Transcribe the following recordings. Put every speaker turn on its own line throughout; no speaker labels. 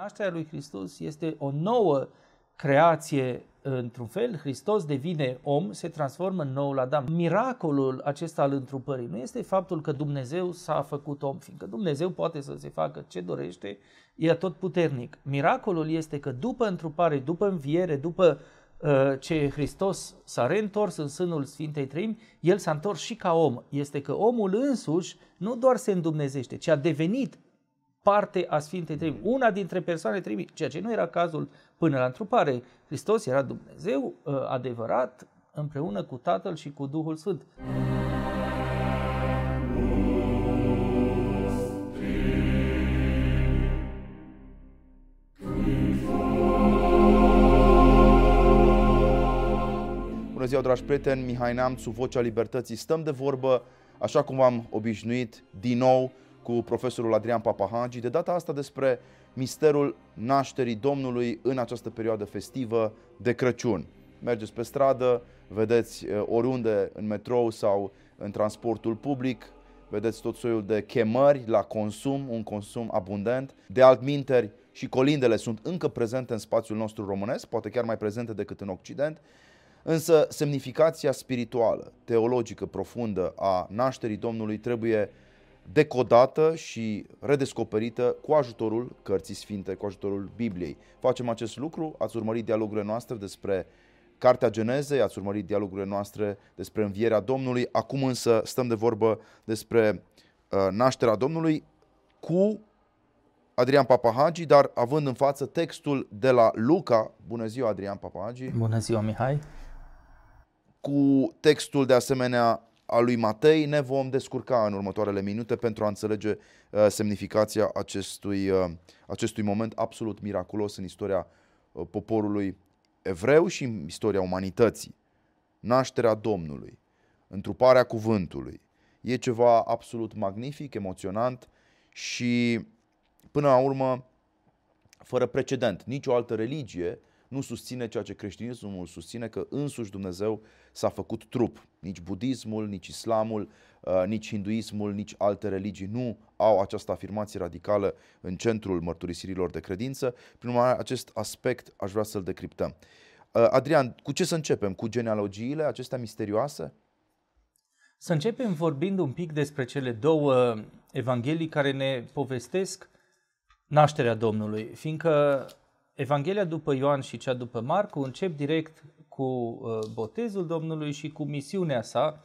Nașterea lui Hristos este o nouă creație într-un fel, Hristos devine om, se transformă în noul Adam. Miracolul acesta al întrupării nu este faptul că Dumnezeu s-a făcut om, fiindcă Dumnezeu poate să se facă ce dorește, e tot puternic. Miracolul este că după întrupare, după înviere, după uh, ce Hristos s-a reîntors în sânul Sfintei Treimi, El s-a întors și ca om. Este că omul însuși nu doar se îndumnezește, ci a devenit parte a Sfintei Treimi, una dintre persoane Treimi, ceea ce nu era cazul până la întrupare. Hristos era Dumnezeu ă, adevărat împreună cu Tatăl și cu Duhul Sfânt.
Bună ziua, dragi prieteni! Mihai Neamțu, Vocea Libertății. Stăm de vorbă, așa cum am obișnuit, din nou, cu profesorul Adrian Papahagi, de data asta despre misterul nașterii Domnului în această perioadă festivă de Crăciun. Mergeți pe stradă, vedeți eh, oriunde în metrou sau în transportul public, vedeți tot soiul de chemări la consum, un consum abundent. De altminteri și colindele sunt încă prezente în spațiul nostru românesc, poate chiar mai prezente decât în Occident, însă semnificația spirituală, teologică, profundă a nașterii Domnului trebuie decodată și redescoperită cu ajutorul Cărții Sfinte, cu ajutorul Bibliei. Facem acest lucru, ați urmărit dialogurile noastre despre Cartea Genezei, ați urmărit dialogurile noastre despre învierea Domnului, acum însă stăm de vorbă despre uh, nașterea Domnului cu Adrian Papahagi, dar având în față textul de la Luca. Bună ziua, Adrian Papahagi.
Bună ziua, Mihai.
Cu textul de asemenea a lui Matei ne vom descurca în următoarele minute pentru a înțelege uh, semnificația acestui, uh, acestui moment absolut miraculos în istoria uh, poporului evreu și în istoria umanității. Nașterea Domnului, întruparea cuvântului, e ceva absolut magnific, emoționant și până la urmă fără precedent. Nicio altă religie nu susține ceea ce creștinismul susține, că însuși Dumnezeu s-a făcut trup. Nici budismul, nici islamul, uh, nici hinduismul, nici alte religii nu au această afirmație radicală în centrul mărturisirilor de credință. Prin urmare, acest aspect aș vrea să-l decriptăm. Uh, Adrian, cu ce să începem? Cu genealogiile acestea misterioase?
Să începem vorbind un pic despre cele două evanghelii care ne povestesc nașterea Domnului, fiindcă Evanghelia după Ioan și cea după Marcu încep direct cu uh, botezul Domnului și cu misiunea sa,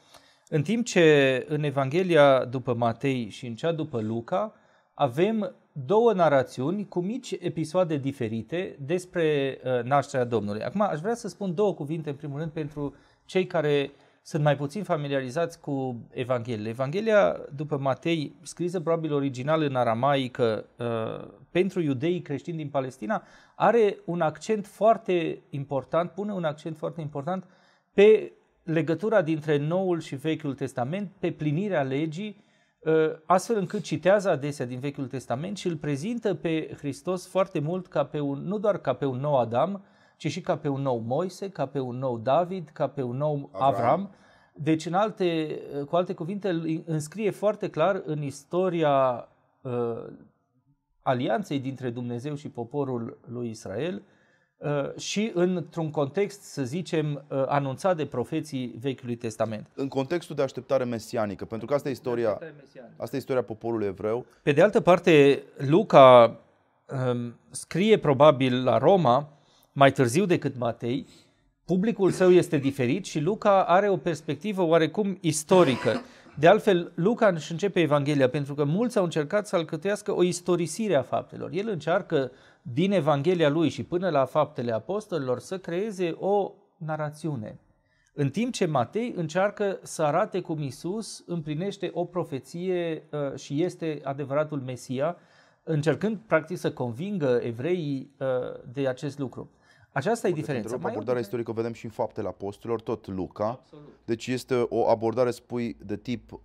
în timp ce în Evanghelia după Matei și în cea după Luca avem două narațiuni cu mici episoade diferite despre uh, nașterea Domnului. Acum aș vrea să spun două cuvinte în primul rând pentru cei care sunt mai puțin familiarizați cu Evanghelia. Evanghelia după Matei, scrisă probabil original în aramaică uh, pentru iudeii creștini din Palestina, are un accent foarte important, pune un accent foarte important pe legătura dintre Noul și Vechiul Testament, pe plinirea legii, uh, astfel încât citează adesea din Vechiul Testament și îl prezintă pe Hristos foarte mult ca pe un, nu doar ca pe un nou Adam, ci și ca pe un nou Moise, ca pe un nou David, ca pe un nou Avram. Avram. Deci, în alte, cu alte cuvinte, îl înscrie foarte clar în istoria uh, alianței dintre Dumnezeu și poporul lui Israel uh, și într-un context, să zicem, uh, anunțat de profeții Vechiului Testament.
În contextul de așteptare mesianică, pentru că asta e istoria, asta e istoria poporului evreu.
Pe de altă parte, Luca um, scrie probabil la Roma mai târziu decât Matei, publicul său este diferit și Luca are o perspectivă oarecum istorică. De altfel, Luca își începe Evanghelia pentru că mulți au încercat să alcătuiască o istorisire a faptelor. El încearcă din Evanghelia lui și până la faptele apostolilor să creeze o narațiune. În timp ce Matei încearcă să arate cum Isus împlinește o profeție uh, și este adevăratul Mesia, încercând practic să convingă evreii uh, de acest lucru. Aceasta e diferența.
Mai abordarea istorică o vedem și în faptele apostolilor, tot Luca. Absolut. Deci este o abordare, spui, de tip uh,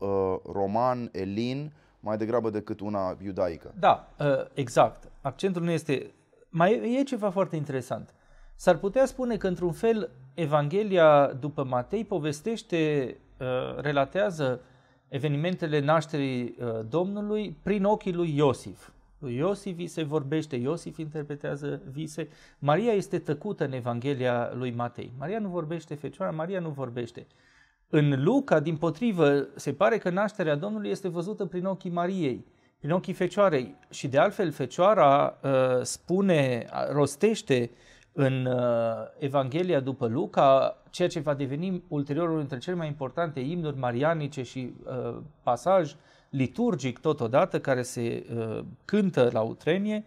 roman, elin, mai degrabă decât una iudaică.
Da, uh, exact. Accentul nu este... Mai e ceva foarte interesant. S-ar putea spune că, într-un fel, Evanghelia după Matei povestește, uh, relatează evenimentele nașterii uh, Domnului prin ochii lui Iosif. Lui Iosif vise, vorbește, Iosif interpretează vise. Maria este tăcută în Evanghelia lui Matei. Maria nu vorbește, Fecioara Maria nu vorbește. În Luca, din potrivă, se pare că nașterea Domnului este văzută prin ochii Mariei, prin ochii Fecioarei. Și de altfel, Fecioara uh, spune, rostește în uh, Evanghelia după Luca, ceea ce va deveni ulterior unul dintre cele mai importante imnuri marianice și uh, pasaj liturgic totodată care se uh, cântă la utrenie,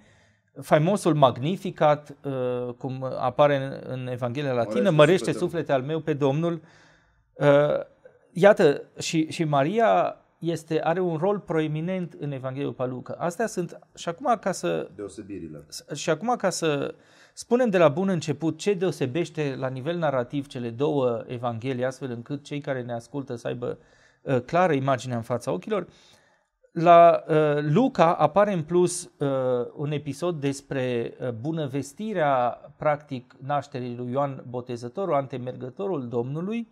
faimosul Magnificat, uh, cum apare în, în Evanghelia latină, mărește, mărește suflete al meu pe Domnul. Uh, iată, și, și Maria este, are un rol proeminent în Evanghelia după Luca. Astea sunt, și acum ca să...
Deosebirile.
Și acum ca să spunem de la bun început ce deosebește la nivel narrativ cele două Evanghelii, astfel încât cei care ne ascultă să aibă uh, clară imaginea în fața ochilor. La uh, Luca apare în plus uh, un episod despre uh, bunăvestirea, practic, nașterii lui Ioan Botezătorul, antemergătorul Domnului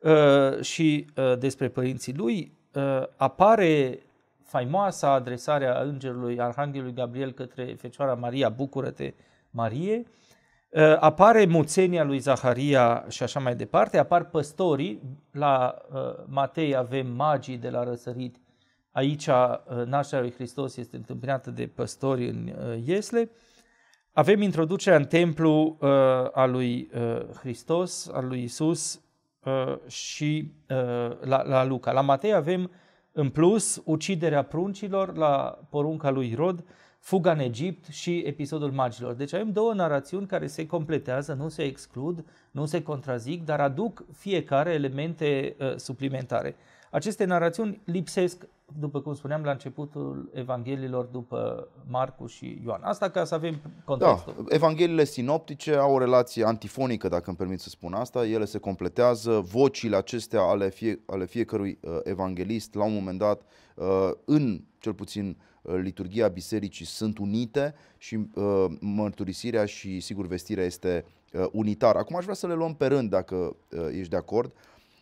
uh, și uh, despre părinții lui. Uh, apare faimoasa adresarea îngerului Arhanghelului Gabriel către Fecioara Maria, bucură-te Marie, uh, apare muțenia lui Zaharia și așa mai departe, apar păstorii, la uh, Matei avem magii de la răsărit, aici nașterea lui Hristos este întâmpinată de păstori în Iesle, avem introducerea în templu uh, a lui uh, Hristos, al lui Isus uh, și uh, la, la Luca. La Matei avem în plus uciderea pruncilor la porunca lui Rod, fuga în Egipt și episodul magilor. Deci avem două narațiuni care se completează, nu se exclud, nu se contrazic, dar aduc fiecare elemente uh, suplimentare. Aceste narațiuni lipsesc, după cum spuneam la începutul Evangheliilor după Marcu și Ioan. Asta ca să avem contextul.
Da, Evangheliile sinoptice au o relație antifonică, dacă îmi permit să spun asta. Ele se completează, vocile acestea ale, fie, ale fiecărui uh, evanghelist, la un moment dat, uh, în cel puțin uh, liturgia bisericii sunt unite și uh, mărturisirea și sigur vestirea este uh, unitară. Acum aș vrea să le luăm pe rând dacă uh, ești de acord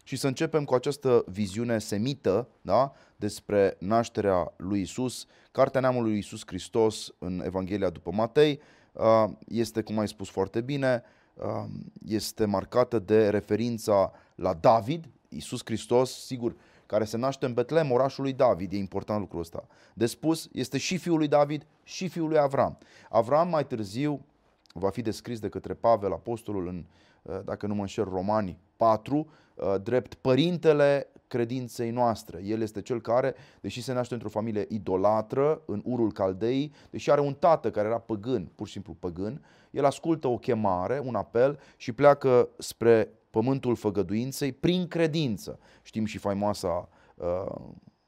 și să începem cu această viziune semită da? despre nașterea lui Isus. Cartea neamului lui Isus Hristos în Evanghelia după Matei uh, este, cum ai spus foarte bine, uh, este marcată de referința la David, Isus Hristos, sigur, care se naște în Betlehem, orașul lui David, e important lucrul ăsta. De spus, este și fiul lui David și fiul lui Avram. Avram mai târziu va fi descris de către Pavel, apostolul în, uh, dacă nu mă înșel, Romani 4, uh, drept părintele credinței noastre. El este cel care, deși se naște într-o familie idolatră, în urul Caldei, deși are un tată care era păgân, pur și simplu păgân, el ascultă o chemare, un apel și pleacă spre pământul făgăduinței prin credință. Știm și faimoasa, uh,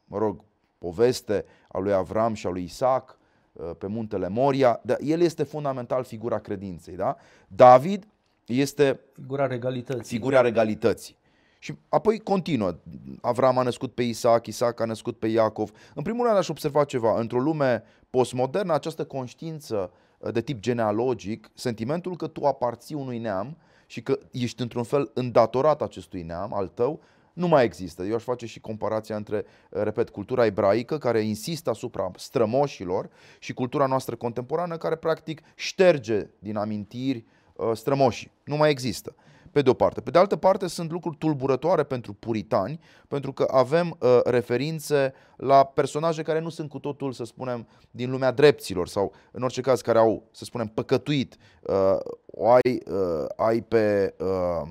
mă rog, poveste a lui Avram și a lui Isaac uh, pe muntele Moria. Dar el este fundamental figura credinței. Da? David este
figura regalității.
Figura regalității. Și apoi continuă. Avram a născut pe Isaac, Isaac a născut pe Iacov. În primul rând aș observa ceva. Într-o lume postmodernă, această conștiință uh, de tip genealogic, sentimentul că tu aparții unui neam și că ești într-un fel îndatorat acestui neam al tău, nu mai există. Eu aș face și comparația între, repet, cultura ebraică, care insistă asupra strămoșilor, și cultura noastră contemporană, care practic șterge din amintiri uh, strămoșii. Nu mai există pe de o parte. Pe de altă parte sunt lucruri tulburătoare pentru puritani, pentru că avem uh, referințe la personaje care nu sunt cu totul, să spunem, din lumea drepților sau în orice caz care au, să spunem, păcătuit. Uh, o ai, uh, ai pe... Uh,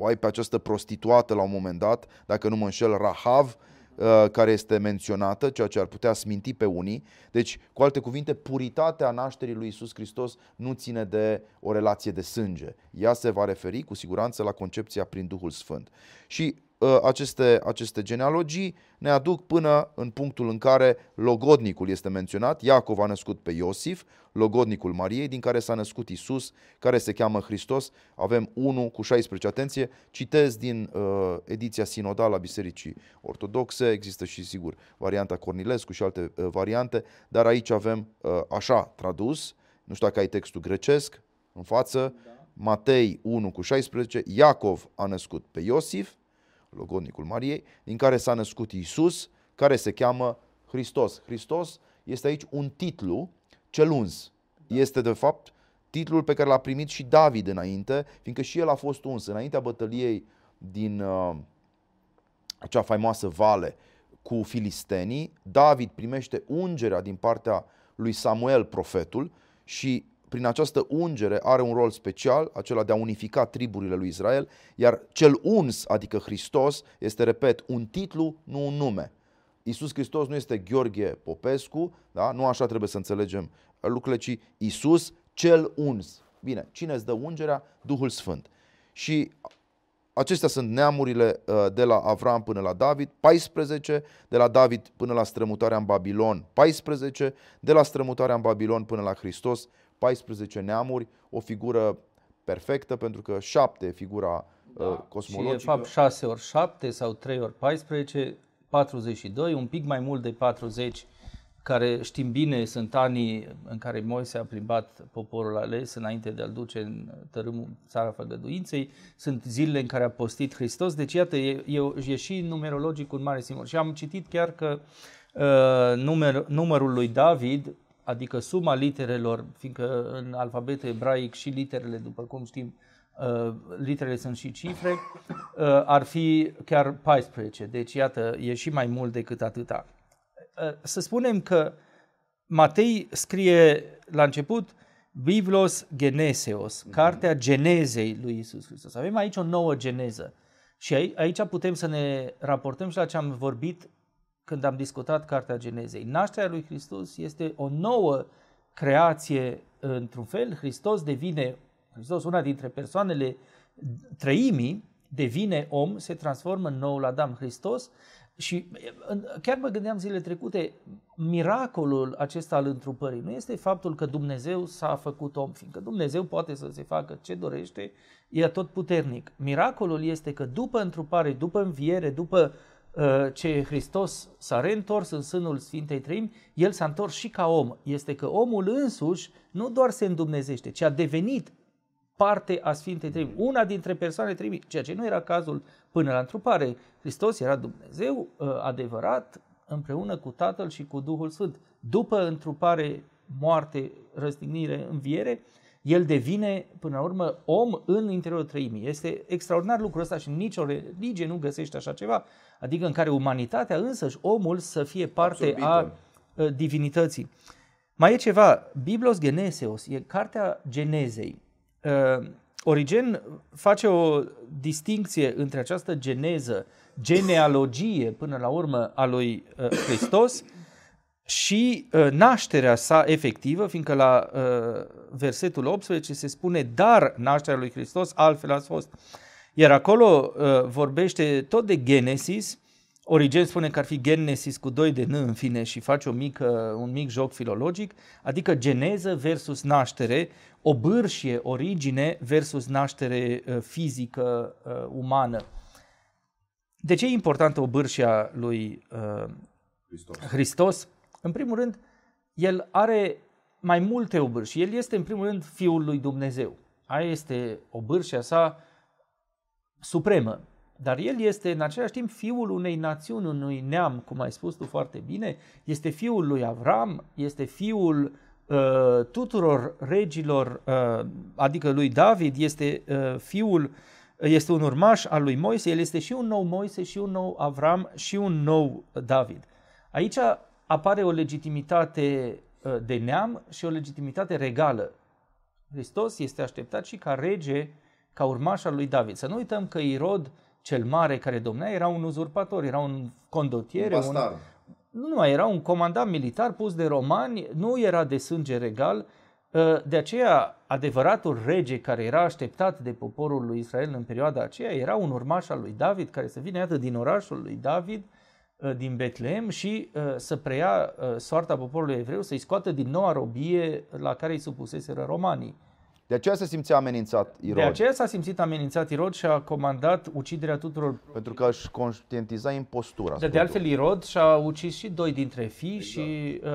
o ai pe această prostituată la un moment dat, dacă nu mă înșel, Rahav, Uh, care este menționată, ceea ce ar putea sminti pe unii. Deci, cu alte cuvinte, puritatea nașterii lui Isus Hristos nu ține de o relație de sânge. Ea se va referi cu siguranță la concepția prin Duhul Sfânt. Și uh, aceste, aceste genealogii ne aduc până în punctul în care logodnicul este menționat. Iacov a născut pe Iosif, logodnicul Mariei, din care s-a născut Isus, care se cheamă Hristos. Avem 1 cu 16. Atenție, citez din uh, ediția sinodală a Bisericii Ortodoxe, există și, sigur, varianta Cornilescu și alte uh, variante, dar aici avem uh, așa tradus, nu știu dacă ai textul grecesc în față, da. Matei 1 cu 16, Iacov a născut pe Iosif, logodnicul Mariei, din care s-a născut Isus, care se cheamă Hristos. Hristos este aici un titlu, cel uns. Este de fapt titlul pe care l-a primit și David înainte, fiindcă și el a fost uns. Înaintea bătăliei din uh, acea faimoasă vale cu filistenii, David primește ungerea din partea lui Samuel, profetul, și prin această ungere are un rol special, acela de a unifica triburile lui Israel, iar cel uns, adică Hristos, este, repet, un titlu, nu un nume. Iisus Hristos nu este Gheorghe Popescu, da? nu așa trebuie să înțelegem lucrurile, ci Iisus cel uns. Bine, cine îți dă ungerea? Duhul Sfânt. Și Acestea sunt neamurile uh, de la Avram până la David, 14, de la David până la strămutarea în Babilon, 14, de la strămutarea în Babilon până la Hristos, 14 neamuri, o figură perfectă pentru că 7 e figura uh, da. cosmologică.
Și e fapt 6 ori 7 sau 3 ori 14, 42, un pic mai mult de 40 care știm bine sunt anii în care Moise a plimbat poporul ales înainte de a-l duce în tărâmul țara făgăduinței, sunt zilele în care a postit Hristos, deci iată, e, e, e și numerologic un mare simbol. Și am citit chiar că uh, număr, numărul lui David, adică suma literelor, fiindcă în alfabet ebraic și literele, după cum știm, uh, literele sunt și cifre, uh, ar fi chiar 14, deci iată, e și mai mult decât atâta. Uh, să spunem că Matei scrie la început Biblos Geneseos, mhm. cartea genezei lui Isus Hristos. Avem aici o nouă geneză. Și aici putem să ne raportăm și la ce am vorbit când am discutat cartea genezei. Nașterea lui Hristos este o nouă creație într-un fel. Hristos devine, Hristos, una dintre persoanele trăimii, devine om, se transformă în noul Adam. Hristos și chiar mă gândeam zile trecute, miracolul acesta al întrupării nu este faptul că Dumnezeu s-a făcut om, fiindcă Dumnezeu poate să se facă ce dorește, e tot puternic. Miracolul este că după întrupare, după înviere, după uh, ce Hristos s-a reîntors în sânul Sfintei Trăimi, El s-a întors și ca om. Este că omul însuși nu doar se îndumnezește, ci a devenit parte a Sfintei Treimi, una dintre persoane Treimi, ceea ce nu era cazul până la întrupare. Hristos era Dumnezeu ă, adevărat împreună cu Tatăl și cu Duhul Sfânt. După întrupare, moarte, răstignire, înviere, el devine, până la urmă, om în interiorul trăimii. Este extraordinar lucrul ăsta și nicio religie nu găsește așa ceva. Adică în care umanitatea însăși, omul, să fie parte Absorbită. a ă, divinității. Mai e ceva, Biblos Geneseos, e cartea Genezei. Uh, Origen face o distinție între această geneză, genealogie până la urmă a lui uh, Hristos și uh, nașterea sa efectivă, fiindcă la uh, versetul 18 se spune dar nașterea lui Hristos, altfel a fost. Iar acolo uh, vorbește tot de Genesis, Origen spune că ar fi Genesis cu 2 de N în fine și face o mică, un mic joc filologic, adică geneză versus naștere, o bârșie, origine versus naștere uh, fizică uh, umană. De ce e importantă o bârșie lui uh, Hristos? Hristos? În primul rând, el are mai multe obârși. El este în primul rând Fiul lui Dumnezeu. Aia este obârșia sa supremă. Dar el este în același timp fiul unei națiuni, unui neam, cum ai spus tu foarte bine, este fiul lui Avram, este fiul uh, tuturor regilor, uh, adică lui David, este uh, fiul, este un urmaș al lui Moise, el este și un nou Moise, și un nou Avram, și un nou David. Aici apare o legitimitate uh, de neam și o legitimitate regală. Hristos este așteptat și ca rege, ca urmaș al lui David. Să nu uităm că Irod uh, cel mare care domnea era un uzurpator, era un condotier, un, un nu numai, era un comandant militar pus de romani, nu era de sânge regal, ă, de aceea adevăratul rege care era așteptat de poporul lui Israel în perioada aceea era un urmaș al lui David care să vină iată din orașul lui David, ă, din Betlehem și ă, să preia soarta poporului evreu, să-i scoată din noua robie la care îi supuseseră romanii.
De aceea se simțea amenințat Irod.
De aceea s-a simțit amenințat Irod și a comandat uciderea tuturor.
Pentru că își conștientiza impostura.
De, de altfel, Irod și-a ucis și doi dintre fii exact. și uh,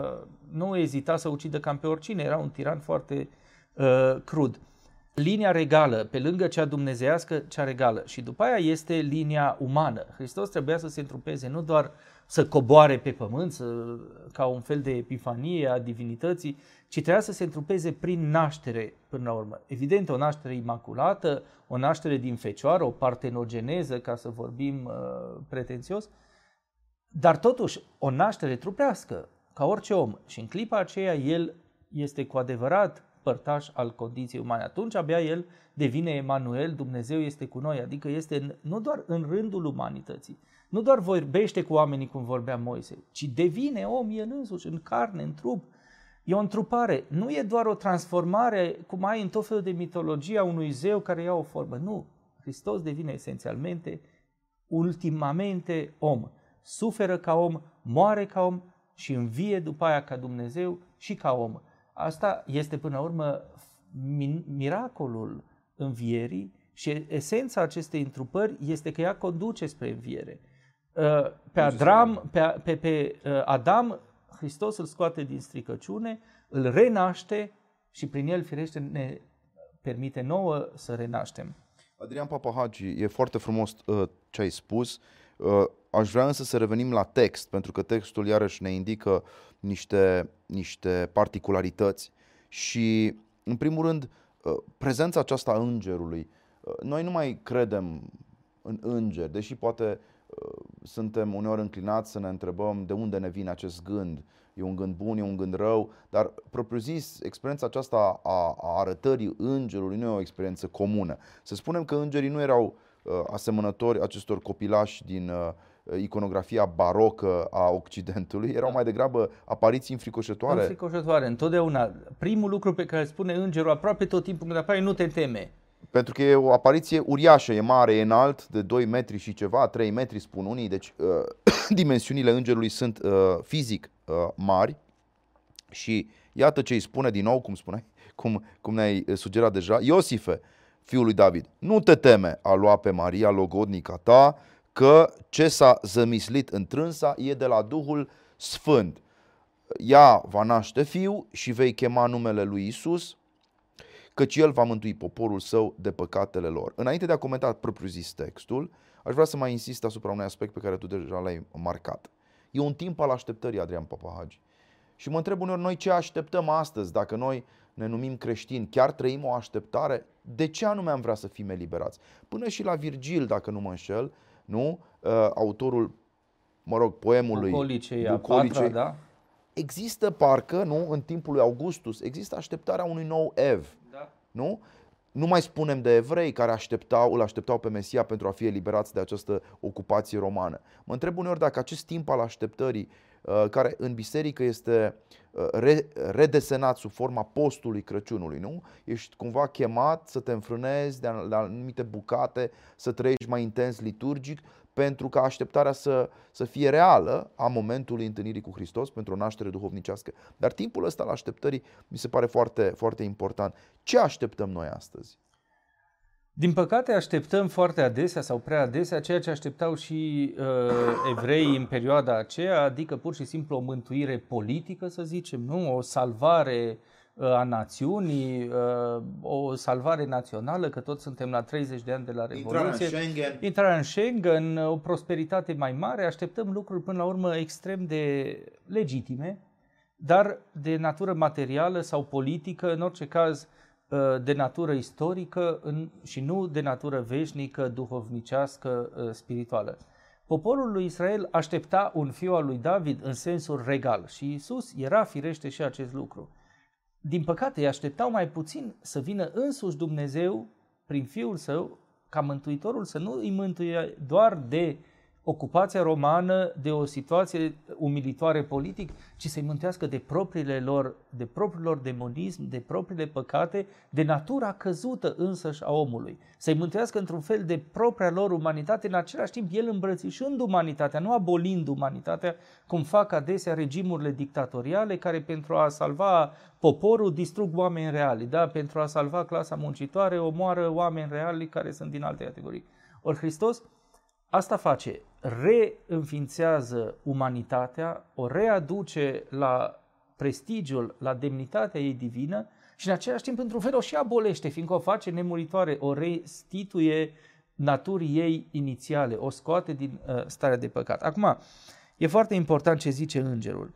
uh, nu ezita să ucidă cam pe oricine. Era un tiran foarte uh, crud. linia regală, pe lângă cea dumnezeiască, cea regală. Și după aia este linia umană. Hristos trebuia să se întrupeze, nu doar să coboare pe pământ, să, ca un fel de epifanie a divinității, ci trebuia să se întrupeze prin naștere până la urmă. Evident, o naștere imaculată, o naștere din fecioară, o partenogeneză, ca să vorbim uh, pretențios, dar totuși o naștere trupească, ca orice om. Și în clipa aceea el este cu adevărat părtaș al condiției umane. Atunci abia el devine Emanuel, Dumnezeu este cu noi, adică este nu doar în rândul umanității, nu doar vorbește cu oamenii cum vorbea Moise, ci devine om el însuși, în carne, în trup. E o întrupare, nu e doar o transformare cum ai în tot felul de mitologie a unui zeu care ia o formă. Nu, Hristos devine esențialmente, ultimamente om. Suferă ca om, moare ca om și învie după aia ca Dumnezeu și ca om. Asta este până la urmă miracolul învierii și esența acestei întrupări este că ea conduce spre înviere. Uh, pe Adam, pe, pe, pe uh, Adam, Hristos îl scoate din stricăciune, îl renaște și prin el, firește, ne permite nouă să renaștem.
Adrian Papahagi, e foarte frumos uh, ce ai spus. Uh, aș vrea însă să revenim la text, pentru că textul iarăși ne indică niște, niște particularități și, în primul rând, uh, prezența aceasta a îngerului. Uh, noi nu mai credem în îngeri, deși poate uh, suntem uneori înclinați să ne întrebăm de unde ne vine acest gând. E un gând bun, e un gând rău, dar propriu-zis, experiența aceasta a, a arătării îngerului nu e o experiență comună. Să spunem că îngerii nu erau uh, asemănători acestor copilași din uh, iconografia barocă a Occidentului, erau da. mai degrabă apariții înfricoșătoare.
Înfricoșătoare, întotdeauna. Primul lucru pe care îl spune îngerul aproape tot timpul când apare, nu te teme.
Pentru că e o apariție uriașă, e mare, e înalt, de 2 metri și ceva, 3 metri spun unii, deci uh, dimensiunile îngerului sunt uh, fizic uh, mari și iată ce îi spune din nou, cum spuneai, cum, cum ne-ai sugerat deja, Iosife, fiul lui David, nu te teme a lua pe Maria, logodnica ta, că ce s-a zămislit întrânsa e de la Duhul Sfânt. Ea va naște fiu și vei chema numele lui Isus, căci el va mântui poporul său de păcatele lor. Înainte de a comenta propriu-zis textul, aș vrea să mai insist asupra unui aspect pe care tu deja l-ai marcat. E un timp al așteptării, Adrian Papahagi. Și mă întreb uneori noi ce așteptăm astăzi, dacă noi ne numim creștini, chiar trăim o așteptare? De ce anume am vrea să fim eliberați? Până și la Virgil, dacă nu mă înșel, nu? Uh, autorul, mă rog, poemului
Bucolicei, Bucolicei, patra, da?
există parcă, nu, în timpul lui Augustus, există așteptarea unui nou Ev, da. Nu? Nu mai spunem de evrei care așteptau, îl așteptau pe Mesia pentru a fi eliberați de această ocupație romană. Mă întreb uneori dacă acest timp al așteptării, uh, care în biserică este uh, redesenat sub forma postului Crăciunului, nu? Ești cumva chemat să te înfrânezi de anumite bucate, să trăiești mai intens liturgic, pentru ca așteptarea să, să fie reală a momentului întâlnirii cu Hristos pentru o naștere duhovnicească. Dar timpul ăsta al așteptării mi se pare foarte, foarte important. Ce așteptăm noi astăzi?
Din păcate așteptăm foarte adesea sau prea adesea ceea ce așteptau și uh, evreii în perioada aceea, adică pur și simplu o mântuire politică, să zicem, nu? o salvare uh, a națiunii, uh, o salvare națională, că toți suntem la 30 de ani de la Revoluție.
Intrarea în Schengen.
Intrarea în Schengen, o prosperitate mai mare, așteptăm lucruri până la urmă extrem de legitime, dar de natură materială sau politică, în orice caz, uh, Uh, de natură istorică și nu de natură veșnică, duhovnicească, uh, spirituală. Poporul lui Israel aștepta un fiu al lui David în sensul regal și Isus era firește și acest lucru. Din păcate, îi așteptau mai puțin să vină însuși Dumnezeu prin Fiul Său, ca Mântuitorul să nu îi mântuie doar de ocupația romană de o situație umilitoare politic, ci să-i mântuiască de propriile lor, de propriul lor demonism, de propriile păcate, de natura căzută însăși a omului. Să-i mântuiască într-un fel de propria lor umanitate, în același timp el îmbrățișând umanitatea, nu abolind umanitatea, cum fac adesea regimurile dictatoriale care pentru a salva poporul distrug oameni reali, da? pentru a salva clasa muncitoare omoară oameni reali care sunt din alte categorii. Ori Hristos Asta face, reînființează umanitatea, o readuce la prestigiul, la demnitatea ei divină și în același timp, într-un fel, o și abolește, fiindcă o face nemuritoare, o restituie naturii ei inițiale, o scoate din uh, starea de păcat. Acum, e foarte important ce zice îngerul.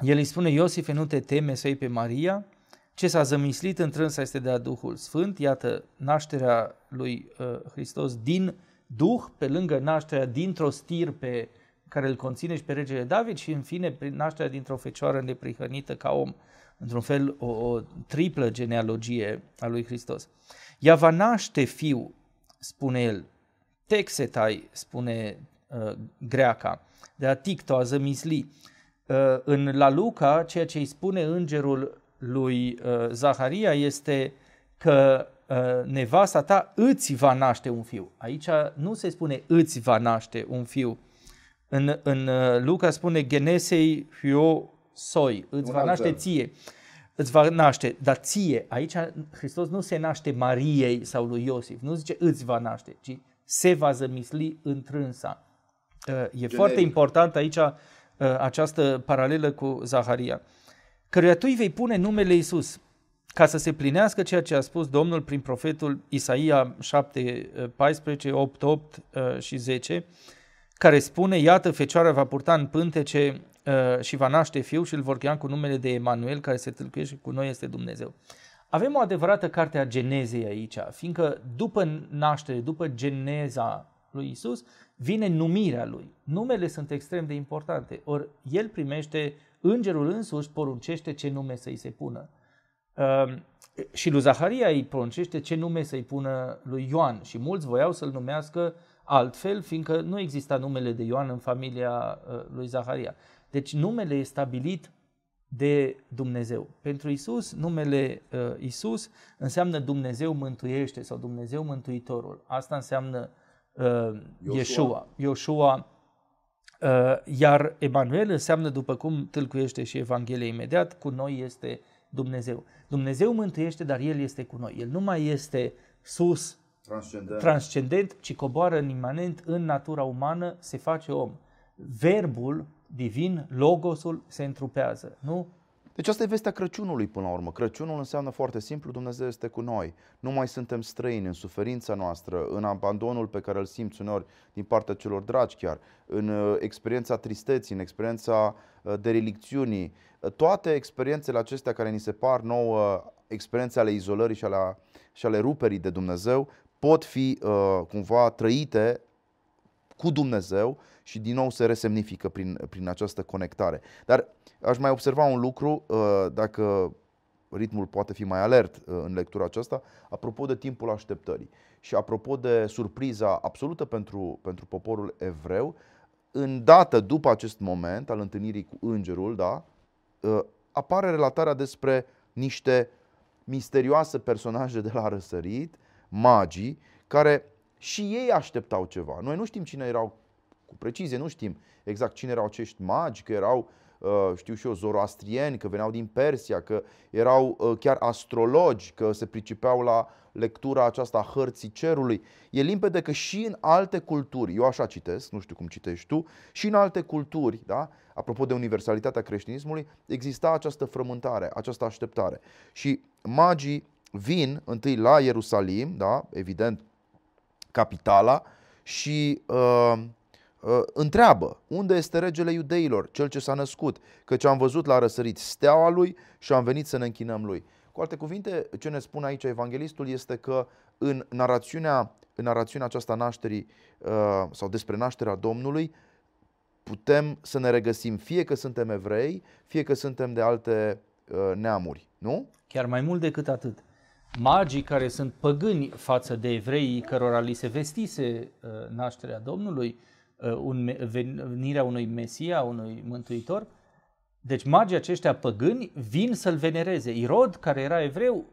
El îi spune, Iosife, nu te teme să iei pe Maria, ce s-a zămislit în trânsa este de a Duhul Sfânt, iată nașterea lui uh, Hristos din Duh, pe lângă nașterea dintr-o stirpe care îl conține și pe regele David și în fine prin nașterea dintr-o fecioară neprihănită ca om, într-un fel o, o triplă genealogie a lui Hristos. Ea va naște fiu, spune el, texetai, spune uh, greaca, de a ticto, a zămisli. Uh, în la Luca, ceea ce îi spune îngerul lui uh, Zaharia este că uh, nevasta ta îți va naște un fiu. Aici nu se spune îți va naște un fiu. În, în uh, Luca spune genesei hio soi, îți un va naște fel. ție. Îți va naște, dar ție, aici Hristos nu se naște Mariei sau lui Iosif, nu zice îți va naște, ci se va zămisli întrânsa. Uh, e Generic. foarte important aici uh, această paralelă cu Zaharia căruia tu îi vei pune numele Isus, ca să se plinească ceea ce a spus Domnul prin profetul Isaia 7, 14, 8, 8 și 10, care spune, iată, fecioara va purta în pântece uh, și va naște fiu și îl vor chema cu numele de Emanuel, care se tâlcuiește cu noi este Dumnezeu. Avem o adevărată carte a genezei aici, fiindcă după naștere, după geneza lui Isus, vine numirea lui. Numele sunt extrem de importante, ori el primește îngerul însuși poruncește ce nume să-i se pună. Uh, și lui Zaharia îi poruncește ce nume să-i pună lui Ioan și mulți voiau să-l numească altfel, fiindcă nu exista numele de Ioan în familia uh, lui Zaharia. Deci numele e stabilit de Dumnezeu. Pentru Isus, numele uh, Isus înseamnă Dumnezeu mântuiește sau Dumnezeu mântuitorul. Asta înseamnă uh, Yeshua. Yeshua Uh, iar Emanuel înseamnă, după cum tâlcuiește și Evanghelia imediat, cu noi este Dumnezeu. Dumnezeu mântuiește, dar El este cu noi. El nu mai este sus, transcendent, transcendent ci coboară în imanent în natura umană, se face om. Verbul divin, logosul, se întrupează. Nu
deci asta e vestea Crăciunului până la urmă. Crăciunul înseamnă foarte simplu, Dumnezeu este cu noi. Nu mai suntem străini în suferința noastră, în abandonul pe care îl simți uneori din partea celor dragi chiar, în uh, experiența tristeții, în experiența uh, derelicțiunii. Toate experiențele acestea care ni se par nouă, experiențe ale izolării și ale, și ale ruperii de Dumnezeu, pot fi uh, cumva trăite cu Dumnezeu și din nou se resemnifică prin, prin această conectare. Dar aș mai observa un lucru, uh, dacă ritmul poate fi mai alert uh, în lectura aceasta, apropo de timpul așteptării și apropo de surpriza absolută pentru, pentru poporul evreu, în dată după acest moment al întâlnirii cu îngerul, da, uh, apare relatarea despre niște misterioase personaje de la răsărit, magii, care și ei așteptau ceva. Noi nu știm cine erau cu precizie, nu știm exact cine erau acești magi, că erau, uh, știu și eu, zoroastrieni, că veneau din Persia, că erau uh, chiar astrologi, că se pricepeau la lectura aceasta a hărții cerului. E limpede că și în alte culturi, eu așa citesc, nu știu cum citești tu, și în alte culturi, da? apropo de universalitatea creștinismului, exista această frământare, această așteptare. Și magii vin întâi la Ierusalim, da? evident capitala, și uh, uh, întreabă unde este regele iudeilor, cel ce s-a născut, căci am văzut la răsărit steaua lui și am venit să ne închinăm lui. Cu alte cuvinte, ce ne spune aici evanghelistul este că în narațiunea, în narațiunea aceasta nașterii uh, sau despre nașterea Domnului, putem să ne regăsim fie că suntem evrei, fie că suntem de alte uh, neamuri, nu?
Chiar mai mult decât atât magii care sunt păgâni față de evreii cărora li se vestise uh, nașterea Domnului, uh, un, venirea unui Mesia, unui Mântuitor. Deci magii aceștia păgâni vin să-l venereze. Irod, care era evreu,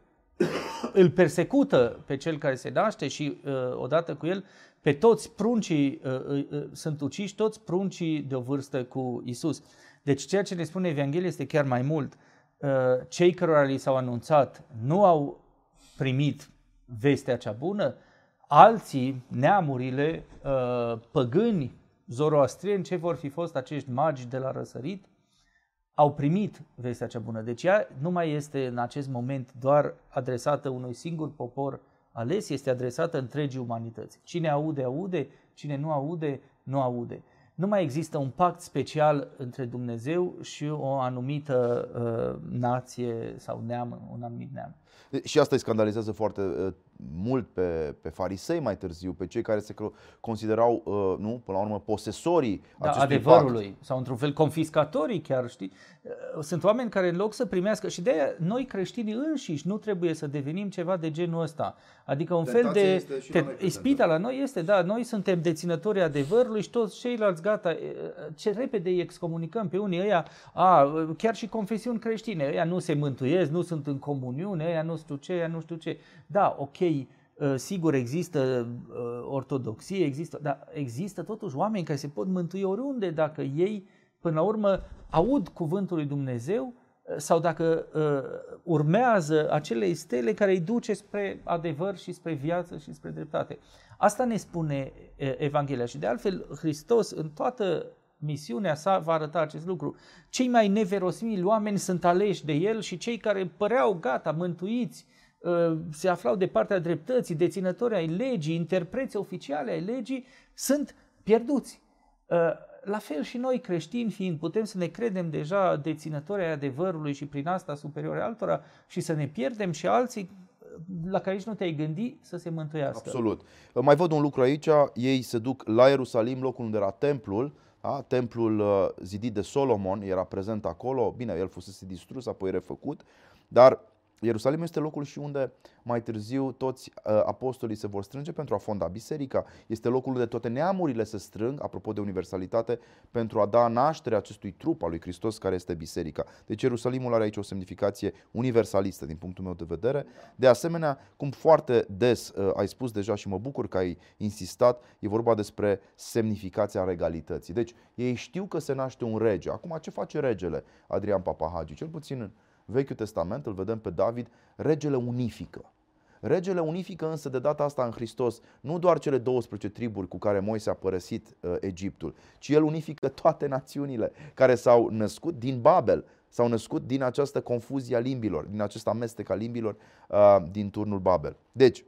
îl persecută pe cel care se naște și uh, odată cu el pe toți pruncii sunt uciși, toți pruncii de o vârstă cu Isus. Deci ceea ce ne spune Evanghelia este chiar mai mult. Cei cărora li s-au anunțat nu au primit vestea cea bună, alții, neamurile, uh, păgâni, zoroastrieni, ce vor fi fost acești magi de la răsărit, au primit vestea cea bună. Deci ea nu mai este în acest moment doar adresată unui singur popor ales, este adresată întregii umanități. Cine aude, aude, cine nu aude, nu aude. Nu mai există un pact special între Dumnezeu și o anumită uh, nație sau neam, un anumit neam.
Și asta îi scandalizează foarte uh, mult pe, pe farisei mai târziu, pe cei care se considerau, uh, nu, până la urmă, posesorii
da, adevărului pact. sau într-un fel confiscatorii chiar, știi? Uh, sunt oameni care în loc să primească și de aia noi creștinii înșiși nu trebuie să devenim ceva de genul ăsta. Adică un Tentația fel de te, ispita la noi este, da, noi suntem deținătorii adevărului și toți ceilalți gata, ce repede îi excomunicăm pe unii ăia, a, chiar și confesiuni creștine, ăia nu se mântuiesc, nu sunt în comuniune, ăia nu știu ce, ăia nu știu ce. Da, ok, Uh, sigur există uh, ortodoxie, există, dar există totuși oameni care se pot mântui oriunde dacă ei, până la urmă, aud cuvântul lui Dumnezeu uh, sau dacă uh, urmează acele stele care îi duce spre adevăr și spre viață și spre dreptate. Asta ne spune uh, Evanghelia și de altfel Hristos în toată misiunea sa va arăta acest lucru. Cei mai neverosmili oameni sunt aleși de el și cei care păreau gata, mântuiți, uh, Uh, se aflau de partea dreptății, deținători ai legii, interpreți oficiale ai legii, sunt pierduți. Uh, la fel și noi creștini fiind, putem să ne credem deja deținători ai adevărului și prin asta superiore altora și să ne pierdem și alții uh, la care nici nu te-ai gândi să se mântuiască.
Absolut. Mai văd un lucru aici, ei se duc la Ierusalim, locul unde era templul, da? templul zidit de Solomon era prezent acolo, bine, el fusese distrus, apoi refăcut, dar Ierusalim este locul și unde mai târziu toți uh, apostolii se vor strânge pentru a fonda biserica. Este locul unde toate neamurile se strâng, apropo de universalitate, pentru a da naștere acestui trup al lui Hristos care este biserica. Deci Ierusalimul are aici o semnificație universalistă din punctul meu de vedere. De asemenea, cum foarte des uh, ai spus deja și mă bucur că ai insistat, e vorba despre semnificația regalității. Deci ei știu că se naște un rege. Acum ce face regele Adrian Papahagi? Cel puțin în Vechiul Testament, îl vedem pe David, regele unifică. Regele unifică însă de data asta în Hristos nu doar cele 12 triburi cu care Moise a părăsit uh, Egiptul, ci el unifică toate națiunile care s-au născut din Babel, s-au născut din această confuzie a limbilor, din acest amestec a limbilor uh, din turnul Babel. Deci,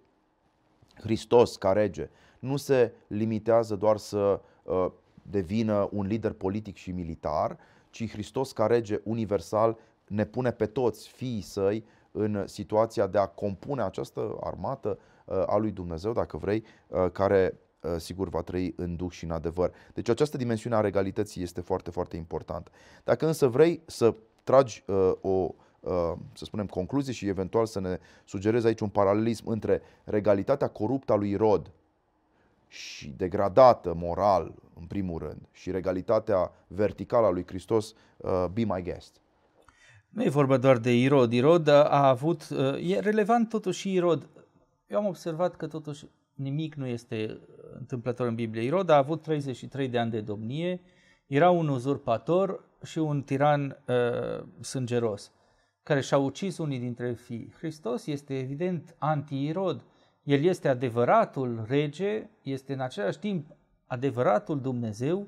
Hristos ca rege nu se limitează doar să uh, devină un lider politic și militar, ci Hristos ca rege universal ne pune pe toți fiii săi în situația de a compune această armată uh, a lui Dumnezeu, dacă vrei, uh, care uh, sigur va trăi în duh și în adevăr. Deci această dimensiune a regalității este foarte, foarte importantă. Dacă însă vrei să tragi o, să spunem, concluzie și eventual să ne sugerezi aici un paralelism între regalitatea coruptă a lui Rod și degradată moral, în primul rând, și regalitatea verticală a lui Hristos, be my guest.
Nu e vorba doar de Irod. Irod a avut, uh, e relevant totuși și Irod. Eu am observat că totuși nimic nu este întâmplător în Biblie. Irod a avut 33 de ani de domnie, era un uzurpator și un tiran uh, sângeros, care și-a ucis unii dintre fii. Hristos este evident anti-Irod. El este adevăratul rege, este în același timp adevăratul Dumnezeu,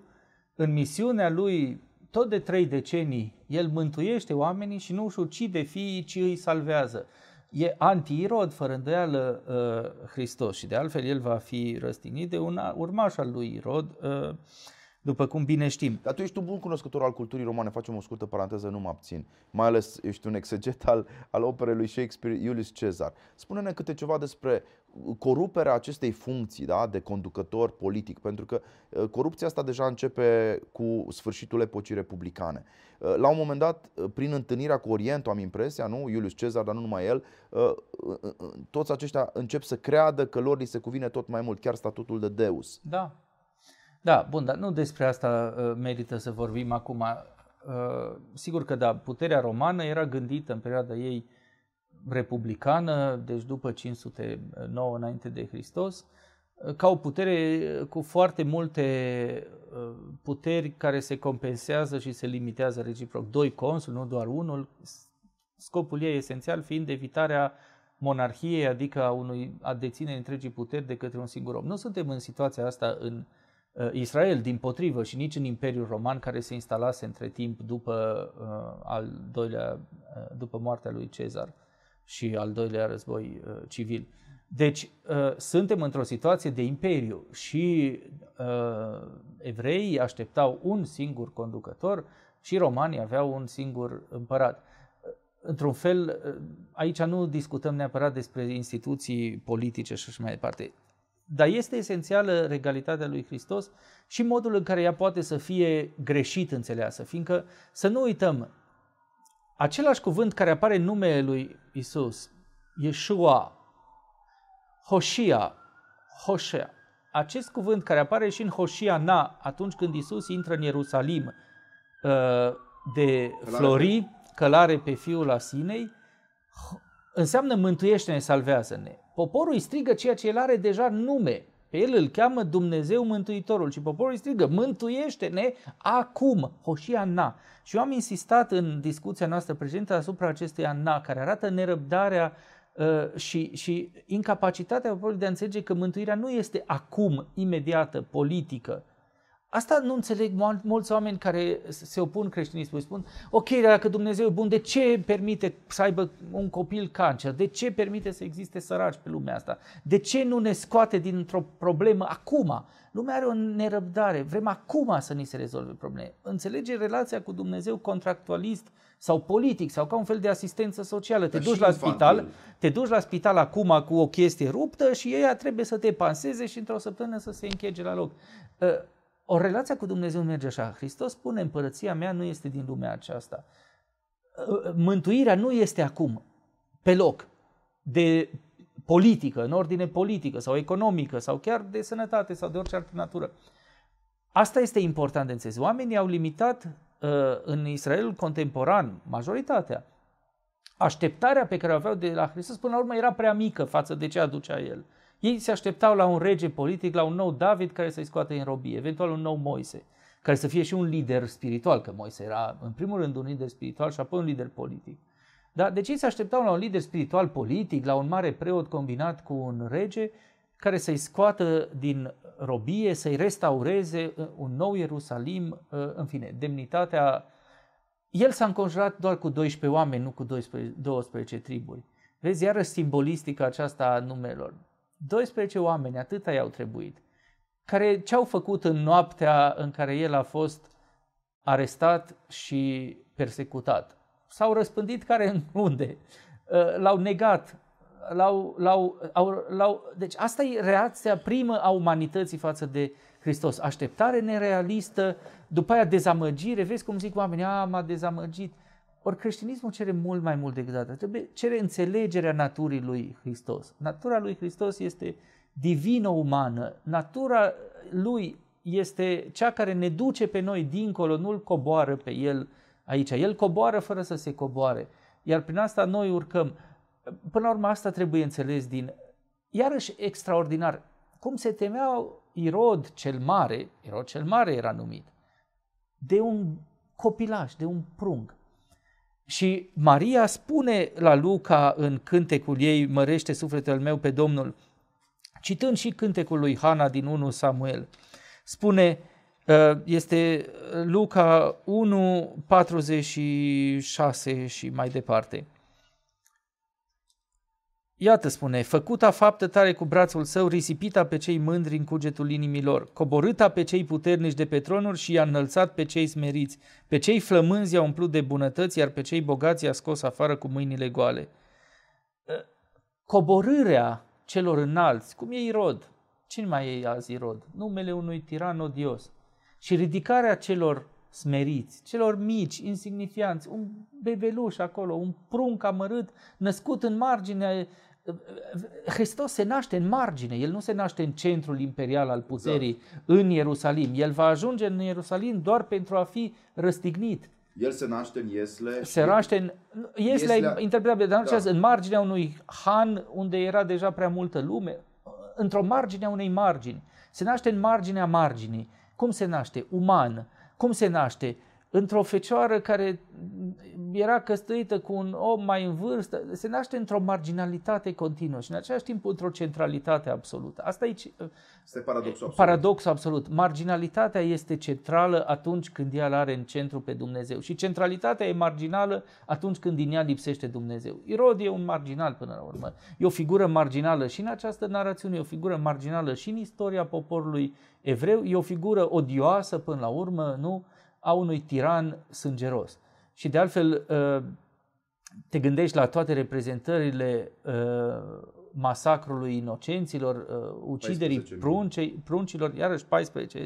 în misiunea lui tot de trei decenii el mântuiește oamenii și nu își ucide fiii, ci îi salvează. E anti-irod, fără îndoială, uh, Hristos și de altfel el va fi răstignit de un urmaș al lui Irod, uh, după cum bine știm.
Dar tu ești un bun cunoscător al culturii romane, facem o scurtă paranteză, nu mă abțin. Mai ales ești un exeget al, al operei lui Shakespeare, Iulius Cezar. Spune-ne câte ceva despre coruperea acestei funcții da, de conducător politic, pentru că uh, corupția asta deja începe cu sfârșitul epocii republicane. Uh, la un moment dat, uh, prin întâlnirea cu Orientul, am impresia, nu, Iulius Cezar, dar nu numai el, toți aceștia încep să creadă că lor li se cuvine tot mai mult, chiar statutul de Deus.
Da, da, bun, dar nu despre asta uh, merită să vorbim acum. Uh, sigur că da, puterea romană era gândită în perioada ei republicană, deci după 509 înainte de Hristos, uh, ca o putere cu foarte multe uh, puteri care se compensează și se limitează reciproc. Doi consuli, nu doar unul, scopul ei esențial fiind evitarea monarhiei, adică a, unui, a deține întregii puteri de către un singur om. Nu suntem în situația asta în uh, uh, Israel, din potrivă, și nici în Imperiul Roman, care se instalase între timp după, uh, al doilea, uh, după moartea lui Cezar și al doilea război uh, civil. Deci, uh, suntem într-o situație de imperiu și uh, evreii așteptau un singur conducător și romanii aveau un singur împărat. Într-un fel, uh, aici nu discutăm neapărat despre instituții politice și așa mai departe, dar este esențială regalitatea lui Hristos și modul în care ea poate să fie greșit înțeleasă, fiindcă să nu uităm, același cuvânt care apare în numele lui Isus, Yeshua, Hoshia, Hoshea, acest cuvânt care apare și în Hoshia Na, atunci când Isus intră în Ierusalim uh, de flori, călare pe fiul Asinei, înseamnă mântuiește-ne, salvează-ne. Poporul îi strigă ceea ce el are deja nume. Pe el îl cheamă Dumnezeu Mântuitorul și poporul îi strigă, mântuiește-ne acum, Hoshia Na. Și eu am insistat în discuția noastră prezentă asupra acestui Na, care arată nerăbdarea uh, și, și incapacitatea poporului de a înțelege că mântuirea nu este acum, imediată, politică, Asta nu înțeleg mulți oameni care se opun creștinismului. Spun, ok, dar dacă Dumnezeu e bun, de ce permite să aibă un copil cancer? De ce permite să existe săraci pe lumea asta? De ce nu ne scoate dintr-o problemă acum? Lumea are o nerăbdare, vrem acum să ni se rezolve probleme. Înțelege relația cu Dumnezeu contractualist sau politic sau ca un fel de asistență socială. Te duci la spital, te duci la spital acum cu o chestie ruptă și ei trebuie să te panseze și într-o săptămână să se închege la loc ă, o relație cu Dumnezeu merge așa. Hristos spune, împărăția mea nu este din lumea aceasta. Mântuirea nu este acum, pe loc, de politică, în ordine politică sau economică sau chiar de sănătate sau de orice altă natură. Asta este important de înțeles. Oamenii au limitat uh, în Israelul contemporan, majoritatea, așteptarea pe care o aveau de la Hristos până la urmă era prea mică față de ce aducea El. Ei se așteptau la un rege politic, la un nou David care să-i scoată în robie, eventual un nou Moise, care să fie și un lider spiritual, că Moise era în primul rând un lider spiritual și apoi un lider politic. Da? Deci ei se așteptau la un lider spiritual politic, la un mare preot combinat cu un rege care să-i scoată din robie, să-i restaureze uh, un nou Ierusalim, uh, în fine, demnitatea. El s-a înconjurat doar cu 12 oameni, nu cu 12, 12 triburi. Vezi, iară simbolistica aceasta a numelor. 12 oameni, atâta i-au trebuit, care ce-au făcut în noaptea în care el a fost arestat și persecutat? S-au răspândit care în unde? Uh, l-au negat, l-au, l-au, au, l-au, deci asta e reacția primă a umanității față de Hristos. Așteptare nerealistă, după aia dezamăgire, vezi cum zic oamenii, a, m-a dezamăgit. Ori creștinismul cere mult mai mult decât atât. Trebuie, cere înțelegerea naturii lui Hristos. Natura lui Hristos este divină-umană. Natura lui este cea care ne duce pe noi dincolo, nu-l coboară pe el aici. El coboară fără să se coboare. Iar prin asta noi urcăm. Până la urmă asta trebuie înțeles din... Iarăși extraordinar. Cum se temeau Irod cel mare, Irod cel mare era numit, de un copilaș, de un prunc. Și Maria spune la Luca în cântecul ei, mărește sufletul meu pe Domnul, citând și cântecul lui Hana din 1 Samuel, spune, uh, este Luca 1, 46 și mai departe. Iată spune, făcuta faptă tare cu brațul său, risipita pe cei mândri în cugetul inimilor, coborâta pe cei puternici de pe tronuri și i-a înălțat pe cei smeriți, pe cei flămânzi i-a umplut de bunătăți, iar pe cei bogați i-a scos afară cu mâinile goale. Ă, coborârea celor înalți, cum e Irod, cine mai e azi Irod? Numele unui tiran odios. Și ridicarea celor smeriți, celor mici, insignifianți, un bebeluș acolo, un prunc amărât, născut în marginea Hristos se naște în margine, El nu se naște în centrul imperial al puterii, exact. în Ierusalim. El va ajunge în Ierusalim doar pentru a fi răstignit.
El se naște în Iesle.
Se naște în Iesle, Ieslea... interpretabil, dar da. în marginea unui han unde era deja prea multă lume, într-o margine a unei margini. Se naște în marginea marginii. Cum se naște? Uman. Cum se naște? Într-o fecioară care era căsătorită cu un om mai în vârstă, se naște într-o marginalitate continuă și în același timp într-o centralitate absolută. Asta aici
este paradoxul absolut.
Paradoxul absolut. Marginalitatea este centrală atunci când ea are în centru pe Dumnezeu și centralitatea e marginală atunci când din ea lipsește Dumnezeu. Irod e un marginal până la urmă. E o figură marginală și în această narațiune, e o figură marginală și în istoria poporului evreu, e o figură odioasă până la urmă, nu? A unui tiran sângeros. Și de altfel, ă, te gândești la toate reprezentările ă, masacrului inocenților, ă, uciderii pruncei, pruncilor, iarăși 14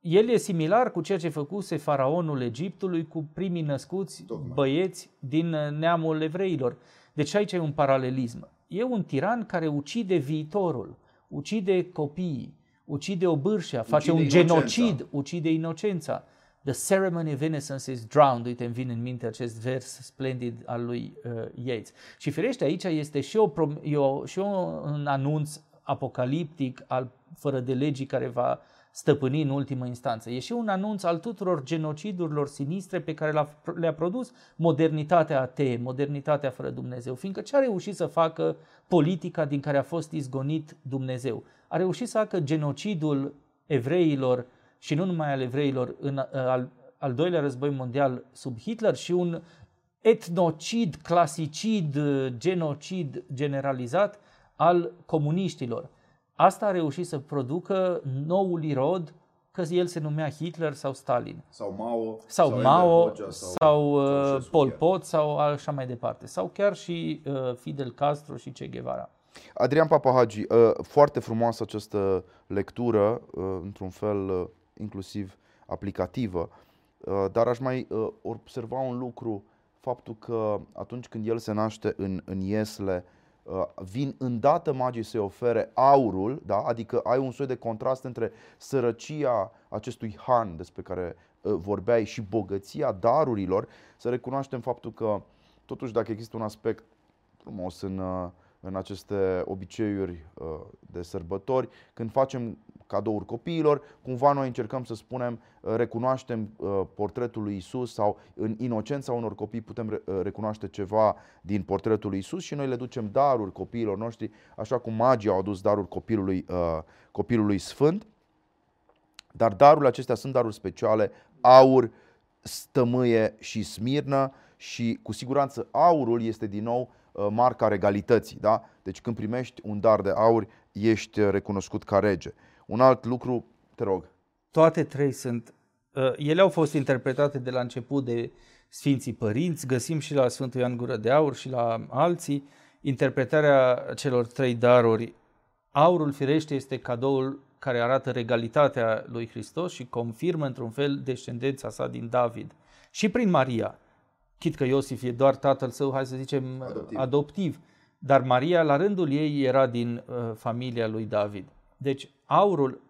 el e similar cu ceea ce făcuse faraonul Egiptului cu primii născuți Tocmai. băieți din neamul evreilor. Deci aici e un paralelism. E un tiran care ucide viitorul, ucide copiii, ucide o bârșea, face un inocența. genocid, ucide inocența. The ceremony of innocence is drowned. Uite, îmi vine în minte acest vers splendid al lui uh, Yeats. Și firește, aici este și, o, o, și o, un anunț apocaliptic al fără de legii care va stăpâni în ultimă instanță. E și un anunț al tuturor genocidurilor sinistre pe care le-a produs modernitatea atee, modernitatea fără Dumnezeu, fiindcă ce a reușit să facă politica din care a fost izgonit Dumnezeu? A reușit să facă genocidul evreilor și nu numai al evreilor în al, al doilea război mondial sub Hitler și un etnocid, clasicid, genocid generalizat al comuniștilor. Asta a reușit să producă noul Irod, că el se numea Hitler sau Stalin.
Sau Mao.
Sau, sau Mao, Hocea, sau, sau uh, Pol Pot, sau așa mai departe. Sau chiar și uh, Fidel Castro și Che Guevara.
Adrian Papahagi, uh, foarte frumoasă această lectură, uh, într-un fel uh, inclusiv aplicativă, uh, dar aș mai uh, observa un lucru, faptul că atunci când el se naște în, în Iesle, Uh, vin îndată magii să-i ofere aurul, da? adică ai un soi de contrast între sărăcia acestui han despre care uh, vorbeai și bogăția darurilor, să recunoaștem faptul că totuși dacă există un aspect frumos în, uh, în aceste obiceiuri de sărbători, când facem cadouri copiilor, cumva noi încercăm să spunem, uh, recunoaștem uh, portretul lui Isus sau în inocența unor copii putem uh, recunoaște ceva din portretul lui Isus și noi le ducem daruri copiilor noștri, așa cum magii au adus daruri copilului, copilului sfânt. Dar darurile acestea sunt daruri speciale, aur, stămâie și smirnă și cu siguranță aurul este din nou marca regalității. Da? Deci când primești un dar de aur, ești recunoscut ca rege. Un alt lucru, te rog.
Toate trei sunt, uh, ele au fost interpretate de la început de Sfinții Părinți, găsim și la Sfântul Ioan Gură de Aur și la alții interpretarea celor trei daruri. Aurul firește este cadoul care arată regalitatea lui Hristos și confirmă într-un fel descendența sa din David. Și prin Maria, chit că Iosif e doar tatăl său, hai să zicem, adoptiv, adoptiv dar Maria la rândul ei era din uh, familia lui David. Deci aurul,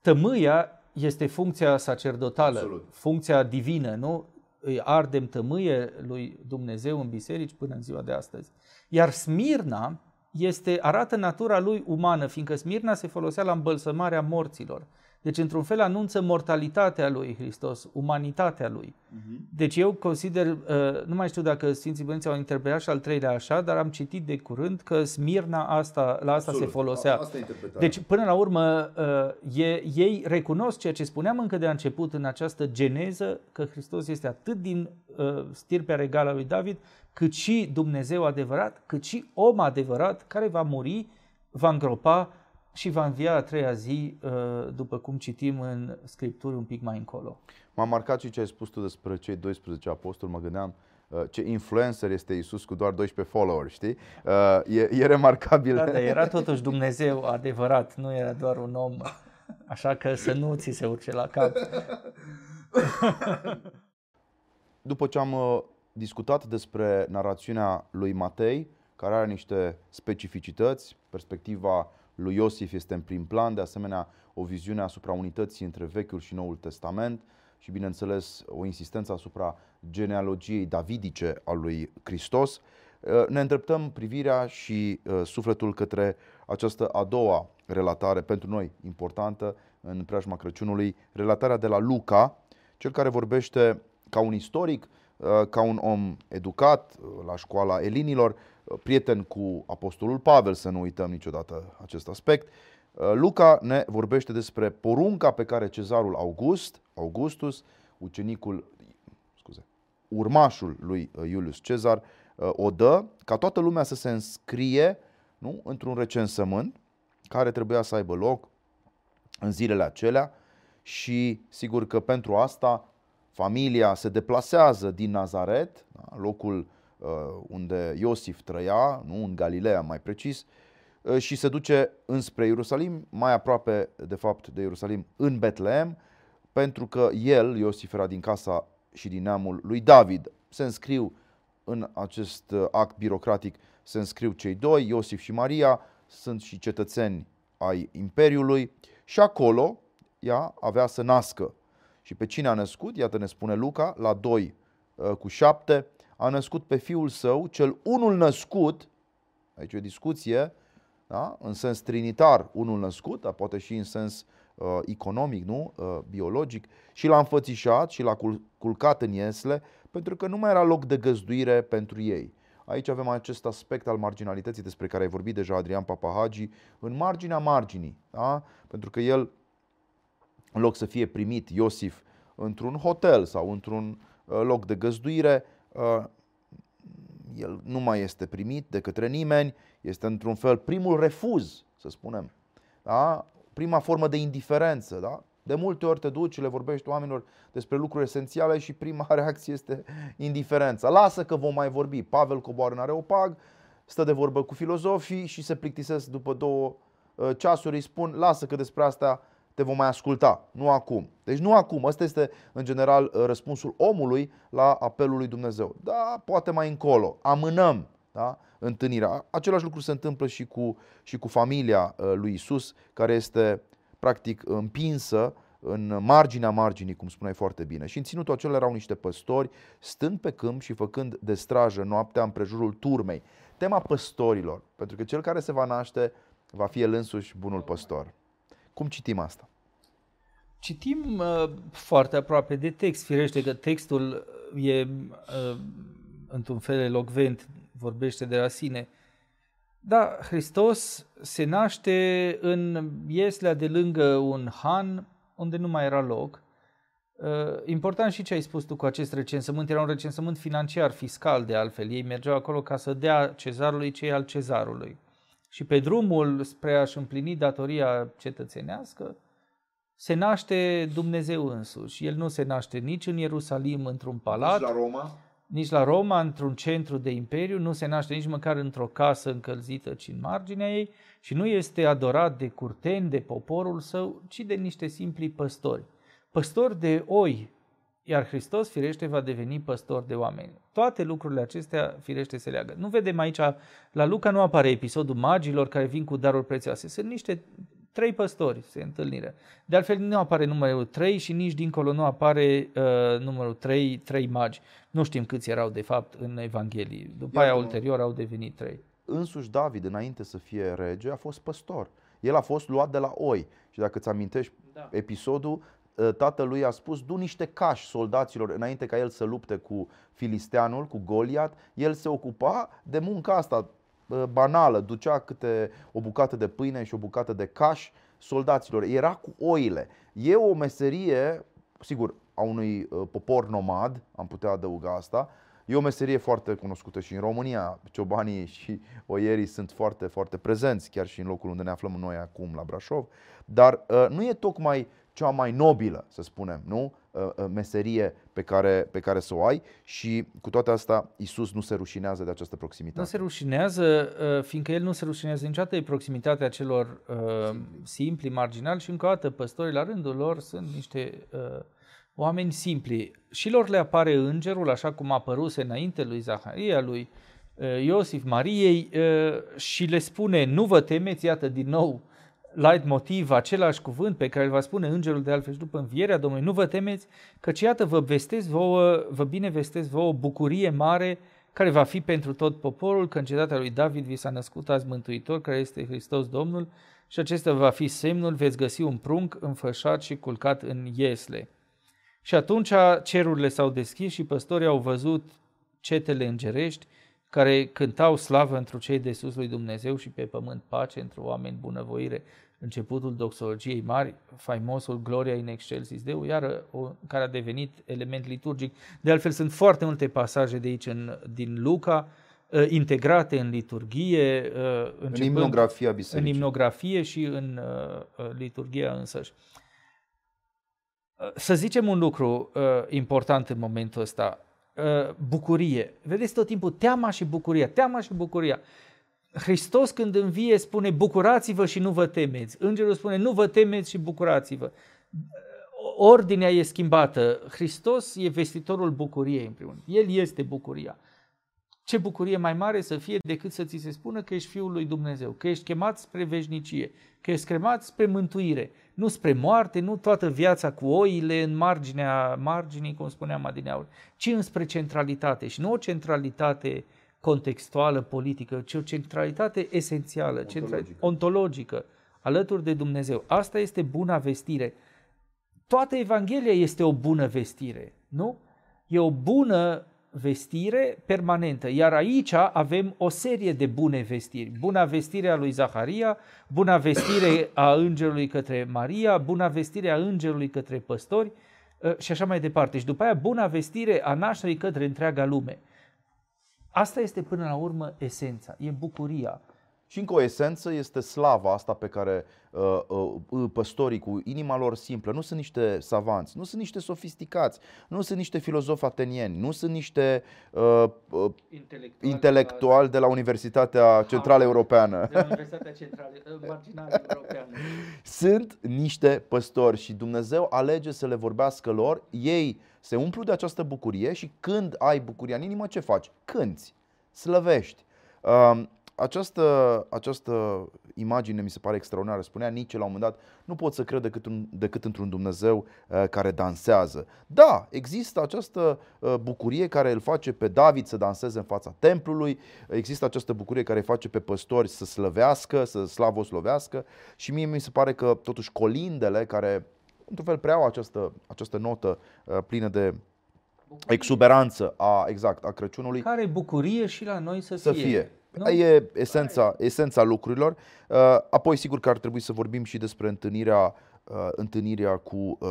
tămâia este funcția sacerdotală, Absolut. funcția divină, nu? Îi ardem tămâie lui Dumnezeu în biserici până în ziua de astăzi. Iar Smirna este, arată natura lui umană, fiindcă Smirna se folosea la îmbălsămarea morților. Deci, într-un fel, anunță mortalitatea lui Hristos, umanitatea lui. Uh-huh. Deci, eu consider, uh, nu mai știu dacă Sfinții Părinți au interpretat și al treilea așa, dar am citit de curând că Smirna asta, la asta Absolut. se folosea. Asta deci, până la urmă, uh, e, ei recunosc ceea ce spuneam încă de la început în această geneză, că Hristos este atât din uh, stirpea regală a lui David, cât și Dumnezeu adevărat, cât și om adevărat care va muri, va îngropa și va învia a treia zi, uh, după cum citim în Scripturi un pic mai încolo.
M-a marcat și ce ai spus tu despre cei 12 apostoli, mă gândeam uh, ce influencer este Isus cu doar 12 followers, știi? Uh, e, e remarcabil.
Da, dar era totuși Dumnezeu adevărat, nu era doar un om, așa că să nu ți se urce la cap.
După ce am discutat despre narațiunea lui Matei, care are niște specificități, perspectiva lui Iosif este în prim plan, de asemenea o viziune asupra unității între Vechiul și Noul Testament și bineînțeles o insistență asupra genealogiei davidice a lui Hristos. Uh, ne îndreptăm privirea și uh, sufletul către această a doua relatare pentru noi importantă în preajma Crăciunului, relatarea de la Luca, cel care vorbește ca un istoric, uh, ca un om educat uh, la școala elinilor, uh, prieten cu Apostolul Pavel, să nu uităm niciodată acest aspect. Luca ne vorbește despre porunca pe care cezarul August, Augustus, ucenicul, scuze, urmașul lui Iulius Cezar, o dă ca toată lumea să se înscrie nu, într-un recensământ care trebuia să aibă loc în zilele acelea și sigur că pentru asta familia se deplasează din Nazaret, da, locul uh, unde Iosif trăia, nu în Galileea mai precis, uh, și se duce înspre Ierusalim, mai aproape de fapt de Ierusalim, în Betlehem, pentru că el, Iosif, era din casa și din neamul lui David. Se înscriu în acest uh, act birocratic, se înscriu cei doi, Iosif și Maria, sunt și cetățeni ai Imperiului și acolo ea avea să nască. Și pe cine a născut? Iată ne spune Luca, la 2 uh, cu 7, a născut pe fiul său, cel unul născut, aici e o discuție, da? în sens trinitar, unul născut, dar poate și în sens uh, economic, nu? Uh, biologic, și l-a înfățișat și l-a culcat în iesle, pentru că nu mai era loc de găzduire pentru ei. Aici avem acest aspect al marginalității despre care ai vorbit deja Adrian Papahagi, în marginea marginii, da? pentru că el, în loc să fie primit Iosif într-un hotel sau într-un uh, loc de găzduire, uh, el nu mai este primit de către nimeni, este într-un fel primul refuz, să spunem, da? prima formă de indiferență. Da? De multe ori te duci și le vorbești oamenilor despre lucruri esențiale și prima reacție este indiferența. Lasă că vom mai vorbi. Pavel coboară în Areopag, stă de vorbă cu filozofii și se plictisesc după două uh, ceasuri, îi spun, lasă că despre asta te vom mai asculta, nu acum. Deci nu acum, ăsta este în general uh, răspunsul omului la apelul lui Dumnezeu. Da, poate mai încolo, amânăm da? întâlnirea. Același lucru se întâmplă și cu, și cu familia uh, lui Isus, care este practic împinsă în marginea marginii, cum spuneai foarte bine. Și în ținutul acela erau niște păstori stând pe câmp și făcând de strajă noaptea împrejurul turmei. Tema păstorilor, pentru că cel care se va naște va fi el însuși bunul păstor. Cum citim asta?
Citim uh, foarte aproape de text, firește că textul e uh, într-un fel elocvent, vorbește de la sine. Da, Hristos se naște în Ieslea de lângă un han unde nu mai era loc. Uh, important și ce ai spus tu cu acest recensământ, era un recensământ financiar, fiscal de altfel. Ei mergeau acolo ca să dea cezarului ce al cezarului. Și pe drumul spre a-și împlini datoria cetățenească, se naște Dumnezeu însuși. El nu se naște nici în Ierusalim, într-un palat.
Nici la Roma
nici la Roma, într-un centru de imperiu, nu se naște nici măcar într-o casă încălzită, ci în marginea ei și nu este adorat de curteni, de poporul său, ci de niște simpli păstori. Păstori de oi, iar Hristos, firește, va deveni păstor de oameni. Toate lucrurile acestea, firește, se leagă. Nu vedem aici, la Luca nu apare episodul magilor care vin cu daruri prețioase. Sunt niște trei păstori se întâlnire. De altfel nu apare numărul 3 și nici dincolo nu apare uh, numărul 3, 3 magi. Nu știm câți erau de fapt în Evanghelie. După Iar aia ulterior au devenit 3.
Însuși David, înainte să fie rege, a fost păstor. El a fost luat de la oi. Și dacă îți amintești da. episodul, uh, tatălui a spus, du niște cași soldaților înainte ca el să lupte cu filisteanul, cu Goliat. El se ocupa de munca asta, banală, ducea câte o bucată de pâine și o bucată de caș soldaților. Era cu oile. E o meserie, sigur, a unui uh, popor nomad, am putea adăuga asta, E o meserie foarte cunoscută și în România. Ciobanii și oierii sunt foarte, foarte prezenți, chiar și în locul unde ne aflăm noi acum, la Brașov. Dar uh, nu e tocmai cea mai nobilă, să spunem, nu? Uh, uh, meserie pe care, pe care să o ai și cu toate astea Isus nu se rușinează de această proximitate.
Nu se rușinează, uh, fiindcă El nu se rușinează niciodată de proximitatea celor uh, simpli, marginali și încă o dată păstorii la rândul lor sunt niște uh, oameni simpli. Și lor le apare îngerul, așa cum a apăruse înainte lui Zaharia, lui uh, Iosif, Mariei uh, și le spune nu vă temeți, iată din nou light motiv, același cuvânt pe care îl va spune îngerul de altfel și după învierea Domnului, nu vă temeți, căci iată vă vestesc vouă, vă binevestesc vouă o bucurie mare care va fi pentru tot poporul, că în cetatea lui David vi s-a născut azi Mântuitor, care este Hristos Domnul, și acesta va fi semnul, veți găsi un prunc înfășat și culcat în iesle. Și atunci cerurile s-au deschis și păstorii au văzut cetele îngerești care cântau slavă într cei de sus lui Dumnezeu și pe pământ pace într oameni bunăvoire. Începutul doxologiei mari, faimosul Gloria in excelsis Deo, iar o, care a devenit element liturgic. De altfel sunt foarte multe pasaje de aici în, din Luca, uh, integrate în liturghie,
uh, în imnografia bisericii.
În imnografie și în uh, liturghia însăși. Să zicem un lucru important în momentul ăsta. Bucurie. Vedeți tot timpul teama și bucuria, teama și bucuria. Hristos când învie spune bucurați-vă și nu vă temeți. Îngerul spune nu vă temeți și bucurați-vă. Ordinea e schimbată. Hristos e vestitorul bucuriei în primul rând. El este bucuria. Ce bucurie mai mare să fie decât să ți se spună că ești Fiul lui Dumnezeu, că ești chemat spre veșnicie, că ești chemat spre mântuire, nu spre moarte, nu toată viața cu oile în marginea marginii, cum spuneam adineauri, ci înspre centralitate și nu o centralitate contextuală, politică, ci o centralitate esențială, ontologică. ontologică, alături de Dumnezeu. Asta este buna vestire. Toată Evanghelia este o bună vestire, nu? E o bună vestire permanentă. Iar aici avem o serie de bune vestiri. Buna vestire a lui Zaharia, buna vestire a îngerului către Maria, buna vestire a îngerului către păstori ă, și așa mai departe. Și după aia buna vestire a nașterii către întreaga lume. Asta este până la urmă esența, e bucuria.
Și încă o esență este slava asta pe care uh, uh, păstorii cu inima lor simplă nu sunt niște savanți, nu sunt niște sofisticați, nu sunt niște filozofi atenieni, nu sunt niște uh, uh, intelectuali, intelectuali de la Universitatea Centrală Europeană.
De la Universitatea Centrală uh, Marginală Europeană.
sunt niște păstori și Dumnezeu alege să le vorbească lor, ei se umplu de această bucurie și când ai bucuria în inimă, ce faci? Cânți, slăvești. Uh, această, această imagine mi se pare extraordinară. Spunea Nietzsche la un moment dat, nu pot să cred decât, un, decât într-un Dumnezeu uh, care dansează. Da, există această uh, bucurie care îl face pe David să danseze în fața templului, există această bucurie care îi face pe păstori să slăvească, să slavo slăvească și mie mi se pare că totuși colindele care într-un fel preau această, această notă uh, plină de exuberanță a, exact, a Crăciunului.
Care bucurie și la noi să, să fie. fie.
Nu? E esența, esența lucrurilor. Uh, apoi, sigur că ar trebui să vorbim și despre întâlnirea, uh, întâlnirea cu uh,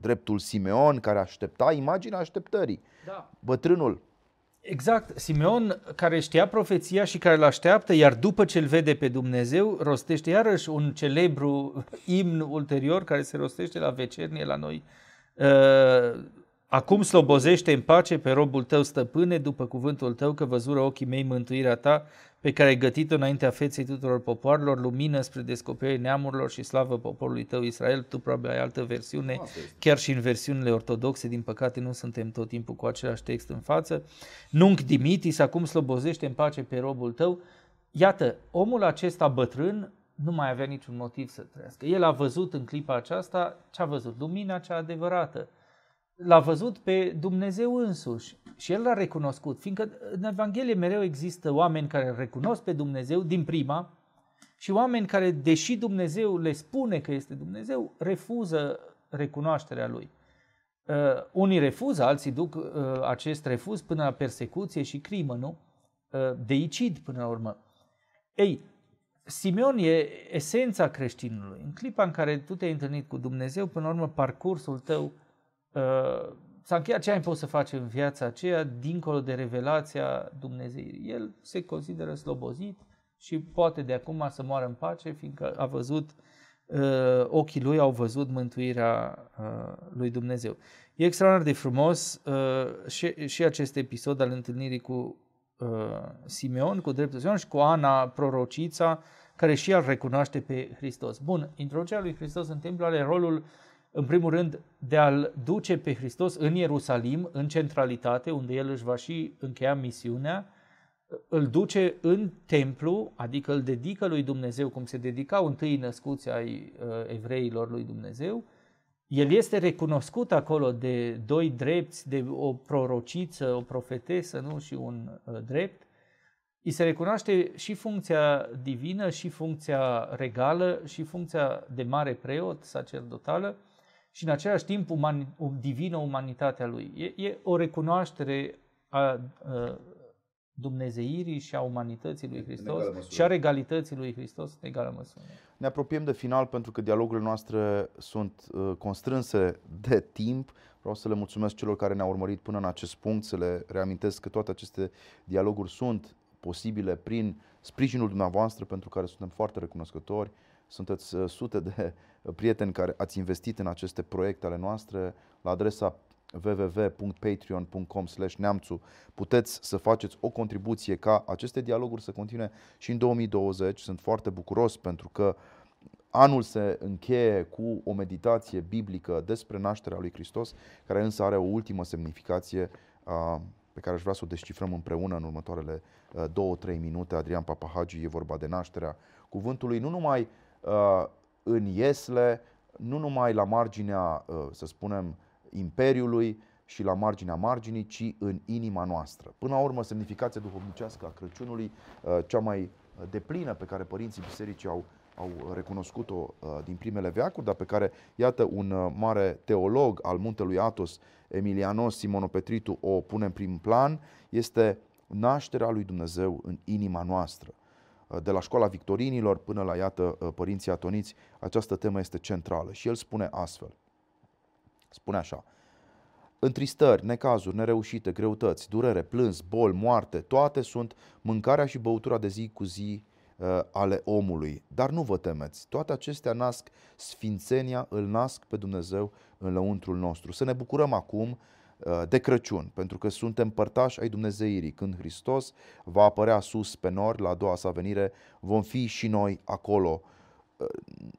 dreptul Simeon, care aștepta imaginea așteptării. Da. Bătrânul.
Exact, Simeon care știa profeția și care îl așteaptă, iar după ce îl vede pe Dumnezeu, rostește iarăși un celebru imn ulterior care se rostește la vecernie la noi. Acum slobozește în pace pe robul tău, stăpâne, după cuvântul tău, că văzură ochii mei mântuirea ta, pe care ai gătit-o înaintea feței tuturor popoarelor, lumină spre descoperirea neamurilor și slavă poporului tău Israel. Tu probabil ai altă versiune, chiar și în versiunile ortodoxe, din păcate nu suntem tot timpul cu același text în față. Nunc dimitis, acum slobozește în pace pe robul tău. Iată, omul acesta bătrân nu mai avea niciun motiv să trăiască. El a văzut în clipa aceasta ce a văzut, lumina cea adevărată l-a văzut pe Dumnezeu însuși și el l-a recunoscut, fiindcă în Evanghelie mereu există oameni care recunosc pe Dumnezeu din prima și oameni care, deși Dumnezeu le spune că este Dumnezeu, refuză recunoașterea lui. Uh, unii refuză, alții duc uh, acest refuz până la persecuție și crimă, nu? Uh, deicid până la urmă. Ei, Simeon e esența creștinului. În clipa în care tu te-ai întâlnit cu Dumnezeu, până la urmă parcursul tău Uh, s-a încheiat ce ai poți să faci în viața aceea, dincolo de revelația Dumnezeirii. El se consideră slobozit și poate de acum să moară în pace, fiindcă a văzut, uh, ochii lui au văzut mântuirea uh, lui Dumnezeu. E extraordinar de frumos uh, și, și acest episod al întâlnirii cu uh, Simeon, cu dreptul Simeon și cu Ana, prorocița, care și el recunoaște pe Hristos. Bun, introducerea lui Hristos în templu are rolul uh, în primul rând, de a-L duce pe Hristos în Ierusalim, în centralitate, unde El își va și încheia misiunea, îl duce în templu, adică îl dedică lui Dumnezeu, cum se dedicau întâi născuți ai uh, evreilor lui Dumnezeu. El este recunoscut acolo de doi drepți, de o prorociță, o profetesă nu? și un uh, drept. Îi se recunoaște și funcția divină, și funcția regală, și funcția de mare preot, sacerdotală și în același timp umani, divină umanitatea lui. E, e o recunoaștere a, a dumnezeirii și a umanității lui Hristos și a regalității lui Hristos în egală măsură.
Ne apropiem de final pentru că dialogurile noastre sunt uh, constrânse de timp. Vreau să le mulțumesc celor care ne-au urmărit până în acest punct, să le reamintesc că toate aceste dialoguri sunt posibile prin sprijinul dumneavoastră pentru care suntem foarte recunoscători. Sunteți uh, sute de uh, prieteni care ați investit în aceste proiecte ale noastre la adresa www.patreon.com neamțu puteți să faceți o contribuție ca aceste dialoguri să continue și în 2020. Sunt foarte bucuros pentru că anul se încheie cu o meditație biblică despre nașterea lui Hristos, care însă are o ultimă semnificație pe care aș vrea să o descifrăm împreună în următoarele 2-3 minute. Adrian Papahagi e vorba de nașterea cuvântului, nu numai în Iesle, nu numai la marginea, să spunem, Imperiului și la marginea marginii, ci în inima noastră. Până la urmă, semnificația duhovnicească a Crăciunului, uh, cea mai deplină pe care părinții bisericii au, au recunoscut-o uh, din primele veacuri, dar pe care, iată, un uh, mare teolog al muntelui Atos, Emilianos Simonopetritu, o pune în prim plan, este nașterea lui Dumnezeu în inima noastră. De la școala Victorinilor până la, iată, părinții atoniți, această temă este centrală și el spune astfel. Spune așa, Întristări, necazuri, nereușite, greutăți, durere, plâns, bol, moarte, toate sunt mâncarea și băutura de zi cu zi uh, ale omului. Dar nu vă temeți, toate acestea nasc sfințenia, îl nasc pe Dumnezeu în lăuntrul nostru. Să ne bucurăm acum uh, de Crăciun, pentru că suntem părtași ai Dumnezeirii. Când Hristos va apărea sus pe nori la a doua sa venire, vom fi și noi acolo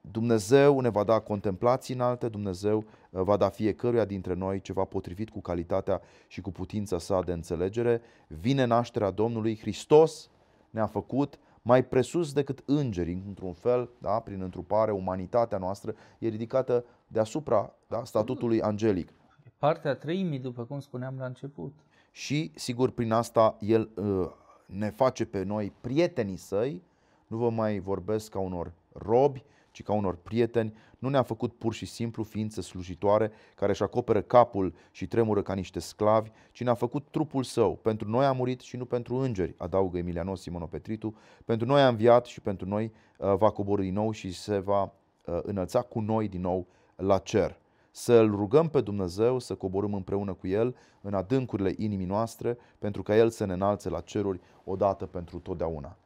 Dumnezeu ne va da contemplații înalte, Dumnezeu uh, va da fiecăruia dintre noi ceva potrivit cu calitatea și cu putința sa de înțelegere. Vine nașterea Domnului Hristos, ne-a făcut mai presus decât îngerii, într-un fel, da, prin întrupare, umanitatea noastră e ridicată deasupra da, statutului angelic.
Partea treimii, după cum spuneam la început.
Și, sigur, prin asta El uh, ne face pe noi prietenii săi, nu vă mai vorbesc ca unor robi, ci ca unor prieteni, nu ne-a făcut pur și simplu ființe slujitoare care își acoperă capul și tremură ca niște sclavi, ci ne-a făcut trupul său. Pentru noi a murit și nu pentru îngeri, adaugă Emiliano Simonopetritu. Pentru noi a înviat și pentru noi uh, va coborâ din nou și se va uh, înălța cu noi din nou la cer. Să-L rugăm pe Dumnezeu să coborâm împreună cu El în adâncurile inimii noastre, pentru ca El să ne înalțe la ceruri odată pentru totdeauna.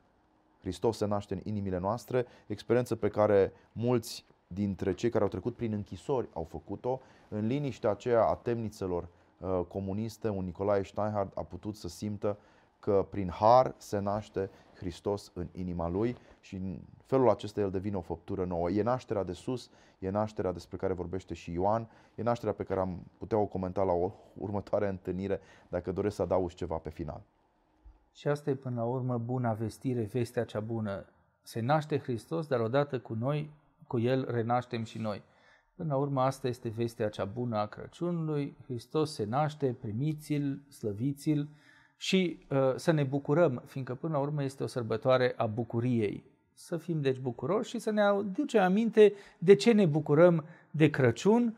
Hristos se naște în inimile noastre, experiență pe care mulți dintre cei care au trecut prin închisori au făcut-o. În liniștea aceea a temnițelor uh, comuniste, un Nicolae Steinhardt a putut să simtă că prin har se naște Hristos în inima lui și în felul acesta el devine o făptură nouă. E nașterea de sus, e nașterea despre care vorbește și Ioan, e nașterea pe care am putea o comenta la o următoare întâlnire dacă doresc să adaugi ceva pe final.
Și asta e până la urmă buna vestire, vestea cea bună. Se naște Hristos, dar odată cu noi, cu El renaștem și noi. Până la urmă asta este vestea cea bună a Crăciunului. Hristos se naște, primiți-l, slăviți-l și uh, să ne bucurăm, fiindcă până la urmă este o sărbătoare a bucuriei. Să fim deci bucuroși și să ne aducem aminte de ce ne bucurăm de Crăciun,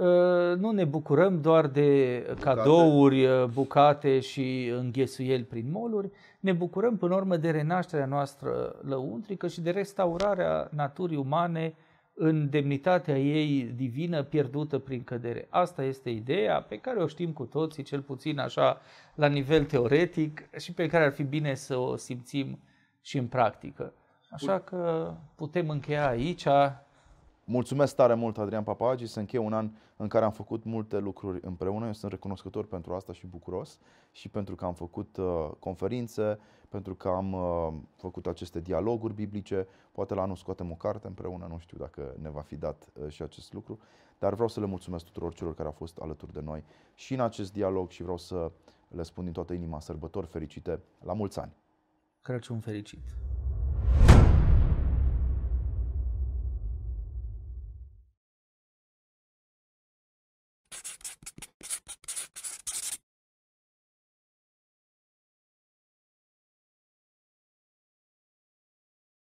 Uh, nu ne bucurăm doar de cadouri, uh, bucate și înghesuieli prin moluri, ne bucurăm până urmă de renașterea noastră lăuntrică și de restaurarea naturii umane în demnitatea ei divină pierdută prin cădere. Asta este ideea pe care o știm cu toții, cel puțin așa la nivel teoretic și pe care ar fi bine să o simțim și în practică. Așa că putem încheia aici
Mulțumesc tare mult, Adrian Papagi, să încheie un an în care am făcut multe lucruri împreună. Eu sunt recunoscător pentru asta și bucuros și pentru că am făcut uh, conferințe, pentru că am uh, făcut aceste dialoguri biblice. Poate la anul scoatem o carte împreună, nu știu dacă ne va fi dat uh, și acest lucru, dar vreau să le mulțumesc tuturor celor care au fost alături de noi și în acest dialog și vreau să le spun din toată inima sărbători fericite, la mulți ani!
Crăciun fericit!